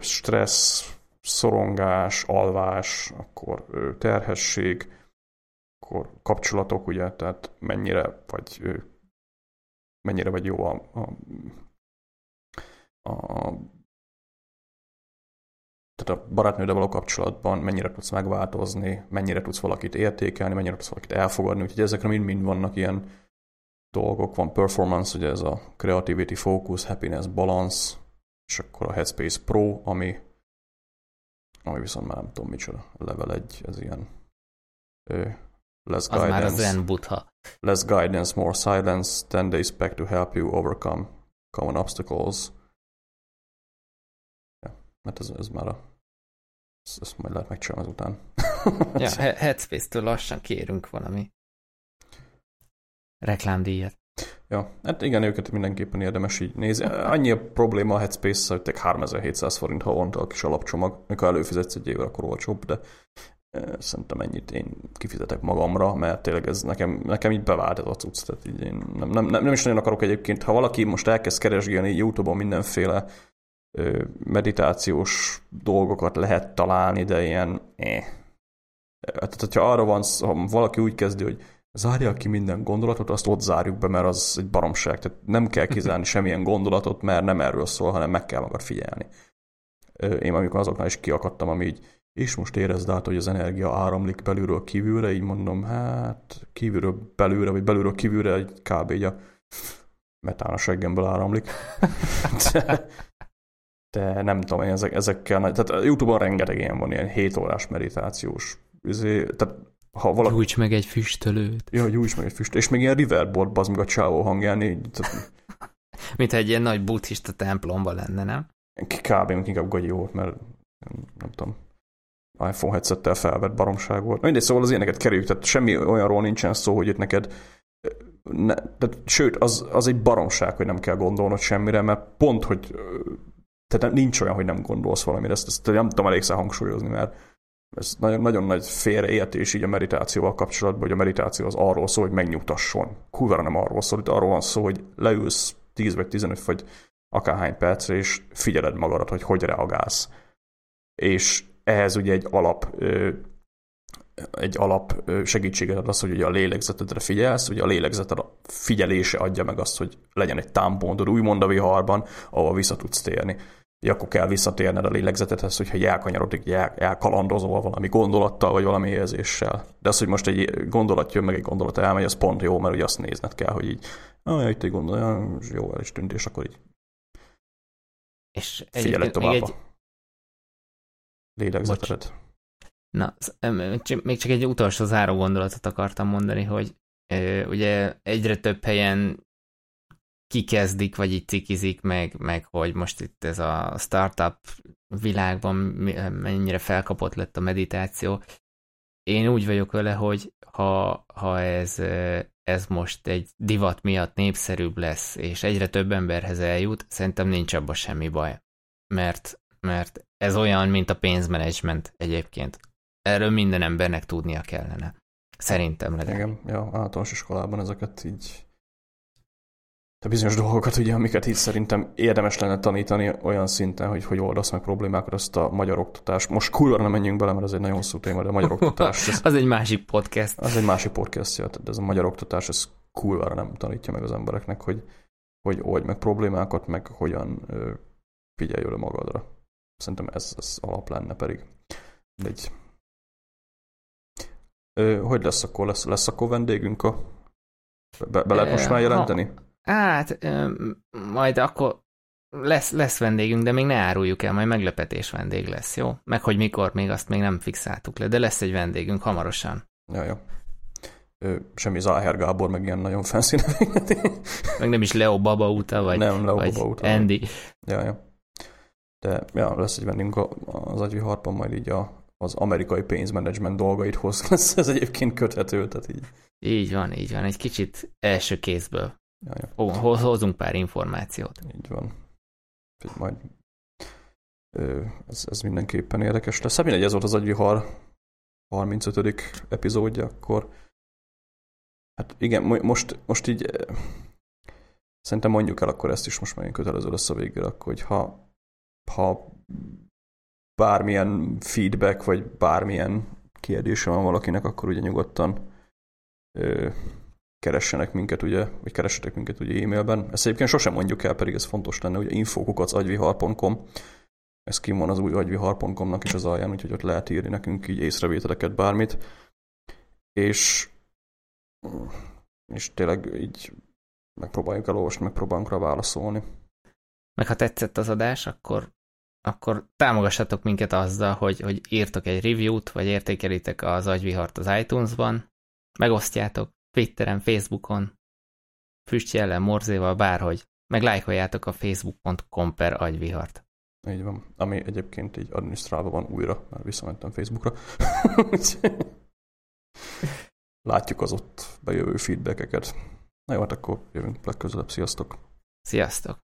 [SPEAKER 1] stressz, szorongás, alvás, akkor terhesség, akkor kapcsolatok, ugye, tehát mennyire vagy mennyire vagy jó a, a, a tehát a barátnőddel való kapcsolatban mennyire tudsz megváltozni, mennyire tudsz valakit értékelni, mennyire tudsz valakit elfogadni, úgyhogy ezekre mind-mind vannak ilyen dolgok, van performance, ugye ez a creativity, focus, happiness, balance, és akkor a Headspace Pro, ami, ami viszont már nem tudom micsoda, level 1, ez ilyen ö, less
[SPEAKER 2] az guidance. már az Zen Buddha.
[SPEAKER 1] Less guidance, more silence, 10 days back to help you overcome common obstacles. Mert ez, ez már a ezt, ezt majd lehet megcsinálni azután.
[SPEAKER 2] ja, Headspace-től lassan kérünk valami reklámdíjat.
[SPEAKER 1] Ja, hát igen, őket mindenképpen érdemes így nézni. Annyi a probléma a Headspace-szel, hogy 3700 forint havonta a kis alapcsomag. Mikor előfizetsz egy évre, akkor olcsóbb, de e, szerintem ennyit én kifizetek magamra, mert tényleg ez nekem, nekem így bevált ez a cucc. Tehát így én nem, nem, nem, nem, is nagyon akarok egyébként, ha valaki most elkezd keresgélni YouTube-on mindenféle meditációs dolgokat lehet találni, de ilyen eh. Tehát, hogyha arra van, ha valaki úgy kezdi, hogy zárja ki minden gondolatot, azt ott zárjuk be, mert az egy baromság. Tehát nem kell kizárni semmilyen gondolatot, mert nem erről szól, hanem meg kell magad figyelni. Én amikor azoknál is kiakadtam, ami így, és most érezd át, hogy az energia áramlik belülről kívülre, így mondom, hát kívülről belülre, vagy belülről kívülre, egy kb. így a metán a seggemből áramlik. de nem tudom, én ezek, ezekkel, tehát Youtube-on rengeteg ilyen van, ilyen 7 órás meditációs, izé, tehát
[SPEAKER 2] ha valaki... Gyújts meg egy füstölőt.
[SPEAKER 1] Ja, gyújts meg egy füstölőt. És még ilyen riverboard, az meg a csávó hangján így...
[SPEAKER 2] Mint egy ilyen nagy buddhista templomba lenne, nem?
[SPEAKER 1] Kb. inkább gagyi volt, mert nem tudom, iPhone headsettel felvett baromság volt. Mindegy, szóval az ilyeneket kerüljük, tehát semmi olyanról nincsen szó, hogy itt neked ne, tehát, sőt, az, az egy baromság, hogy nem kell gondolnod semmire, mert pont, hogy tehát nincs olyan, hogy nem gondolsz valamire, ezt, ezt nem tudom elégszer hangsúlyozni, mert ez nagyon, nagyon nagy félreértés így a meditációval kapcsolatban, hogy a meditáció az arról szól, hogy megnyugtasson. Kurva nem arról szól, hogy arról van szó, hogy leülsz 10 vagy 15 vagy akárhány percre, és figyeled magadat, hogy hogy reagálsz. És ehhez ugye egy alap egy alap segítséget ad az, hogy ugye a lélegzetedre figyelsz, ugye a lélegzeted a figyelése adja meg azt, hogy legyen egy támpontod, úgymond a viharban, ahol vissza tudsz térni hogy akkor kell visszatérned a lélegzetethez, hogyha elkanyarodik, el, elkalandozol valami gondolattal, vagy valami érzéssel. De az, hogy most egy gondolat jön, meg egy gondolat elmegy, az pont jó, mert ugye azt nézned kell, hogy így, ah, itt egy gondolat, jó, el is tűnt, és akkor így
[SPEAKER 2] és
[SPEAKER 1] figyeled tovább egy... lélegzetedet.
[SPEAKER 2] Na, még csak egy utolsó záró gondolatot akartam mondani, hogy ugye egyre több helyen kikezdik, vagy így cikizik meg, meg hogy most itt ez a startup világban mennyire felkapott lett a meditáció. Én úgy vagyok vele, hogy ha, ha ez, ez most egy divat miatt népszerűbb lesz, és egyre több emberhez eljut, szerintem nincs abban semmi baj. Mert, mert ez olyan, mint a pénzmenedzsment egyébként. Erről minden embernek tudnia kellene. Szerintem legalább.
[SPEAKER 1] Igen, ja, általános iskolában ezeket így de bizonyos dolgokat, ugye, amiket itt szerintem érdemes lenne tanítani olyan szinten, hogy hogy oldasz meg problémákat, azt a magyar oktatás. Most kurva nem menjünk bele, mert ez egy nagyon hosszú téma, de a magyar oktatás.
[SPEAKER 2] Ez, az egy másik podcast.
[SPEAKER 1] Az egy másik podcast, ja, de ez a magyar oktatás, ez kurva nem tanítja meg az embereknek, hogy, hogy oldj meg problémákat, meg hogyan ö, figyelj oda magadra. Szerintem ez, ez alap lenne pedig. Egy. Ö, hogy lesz akkor? Lesz, lesz akkor vendégünk a be, be lehet most már jelenteni? Ha,
[SPEAKER 2] Hát, majd akkor lesz, lesz vendégünk, de még ne áruljuk el, majd meglepetés vendég lesz, jó? Meg hogy mikor, még azt még nem fixáltuk le, de lesz egy vendégünk hamarosan.
[SPEAKER 1] Ja, jó. Semmi Záher Gábor, meg ilyen nagyon fancy
[SPEAKER 2] Meg nem is Leo Baba Uta, vagy,
[SPEAKER 1] nem, Leo
[SPEAKER 2] vagy
[SPEAKER 1] Baba Uta,
[SPEAKER 2] Andy.
[SPEAKER 1] Ja, ja. De ja, lesz egy vendégünk az agyviharban, majd így a az amerikai pénzmenedzsment dolgaithoz lesz ez egyébként köthető, tehát így.
[SPEAKER 2] Így van, így van, egy kicsit első kézből. Ho- hozunk pár információt.
[SPEAKER 1] Így van. Így majd ez, ez mindenképpen érdekes lesz. Hát mindegy, ez volt az agyvihar 35. epizódja, akkor hát igen, most, most így szerintem mondjuk el akkor ezt is most megint kötelező lesz a végére, akkor, hogy ha, ha bármilyen feedback, vagy bármilyen kérdése van valakinek, akkor ugye nyugodtan ö, keressenek minket, ugye, vagy keressetek minket ugye e-mailben. Ezt egyébként sosem mondjuk el, pedig ez fontos lenne, ugye infokukacagvihar.com ez kim van az új agyvihar.com-nak is az alján, úgyhogy ott lehet írni nekünk így észrevételeket, bármit. És, és tényleg így megpróbáljuk elolvasni, megpróbálunk rá válaszolni.
[SPEAKER 2] Meg ha tetszett az adás, akkor, akkor támogassatok minket azzal, hogy, hogy írtok egy review-t, vagy értékelitek az agyvihart az iTunes-ban, megosztjátok Twitteren, Facebookon, füstjellel, morzéval, bárhogy, meg lájkoljátok a facebook.com per agyvihart.
[SPEAKER 1] Így van. Ami egyébként így adminisztrálva van újra, mert visszamentem Facebookra. Látjuk az ott bejövő feedbackeket. Na jó, hát akkor jövünk legközelebb. Sziasztok!
[SPEAKER 2] Sziasztok!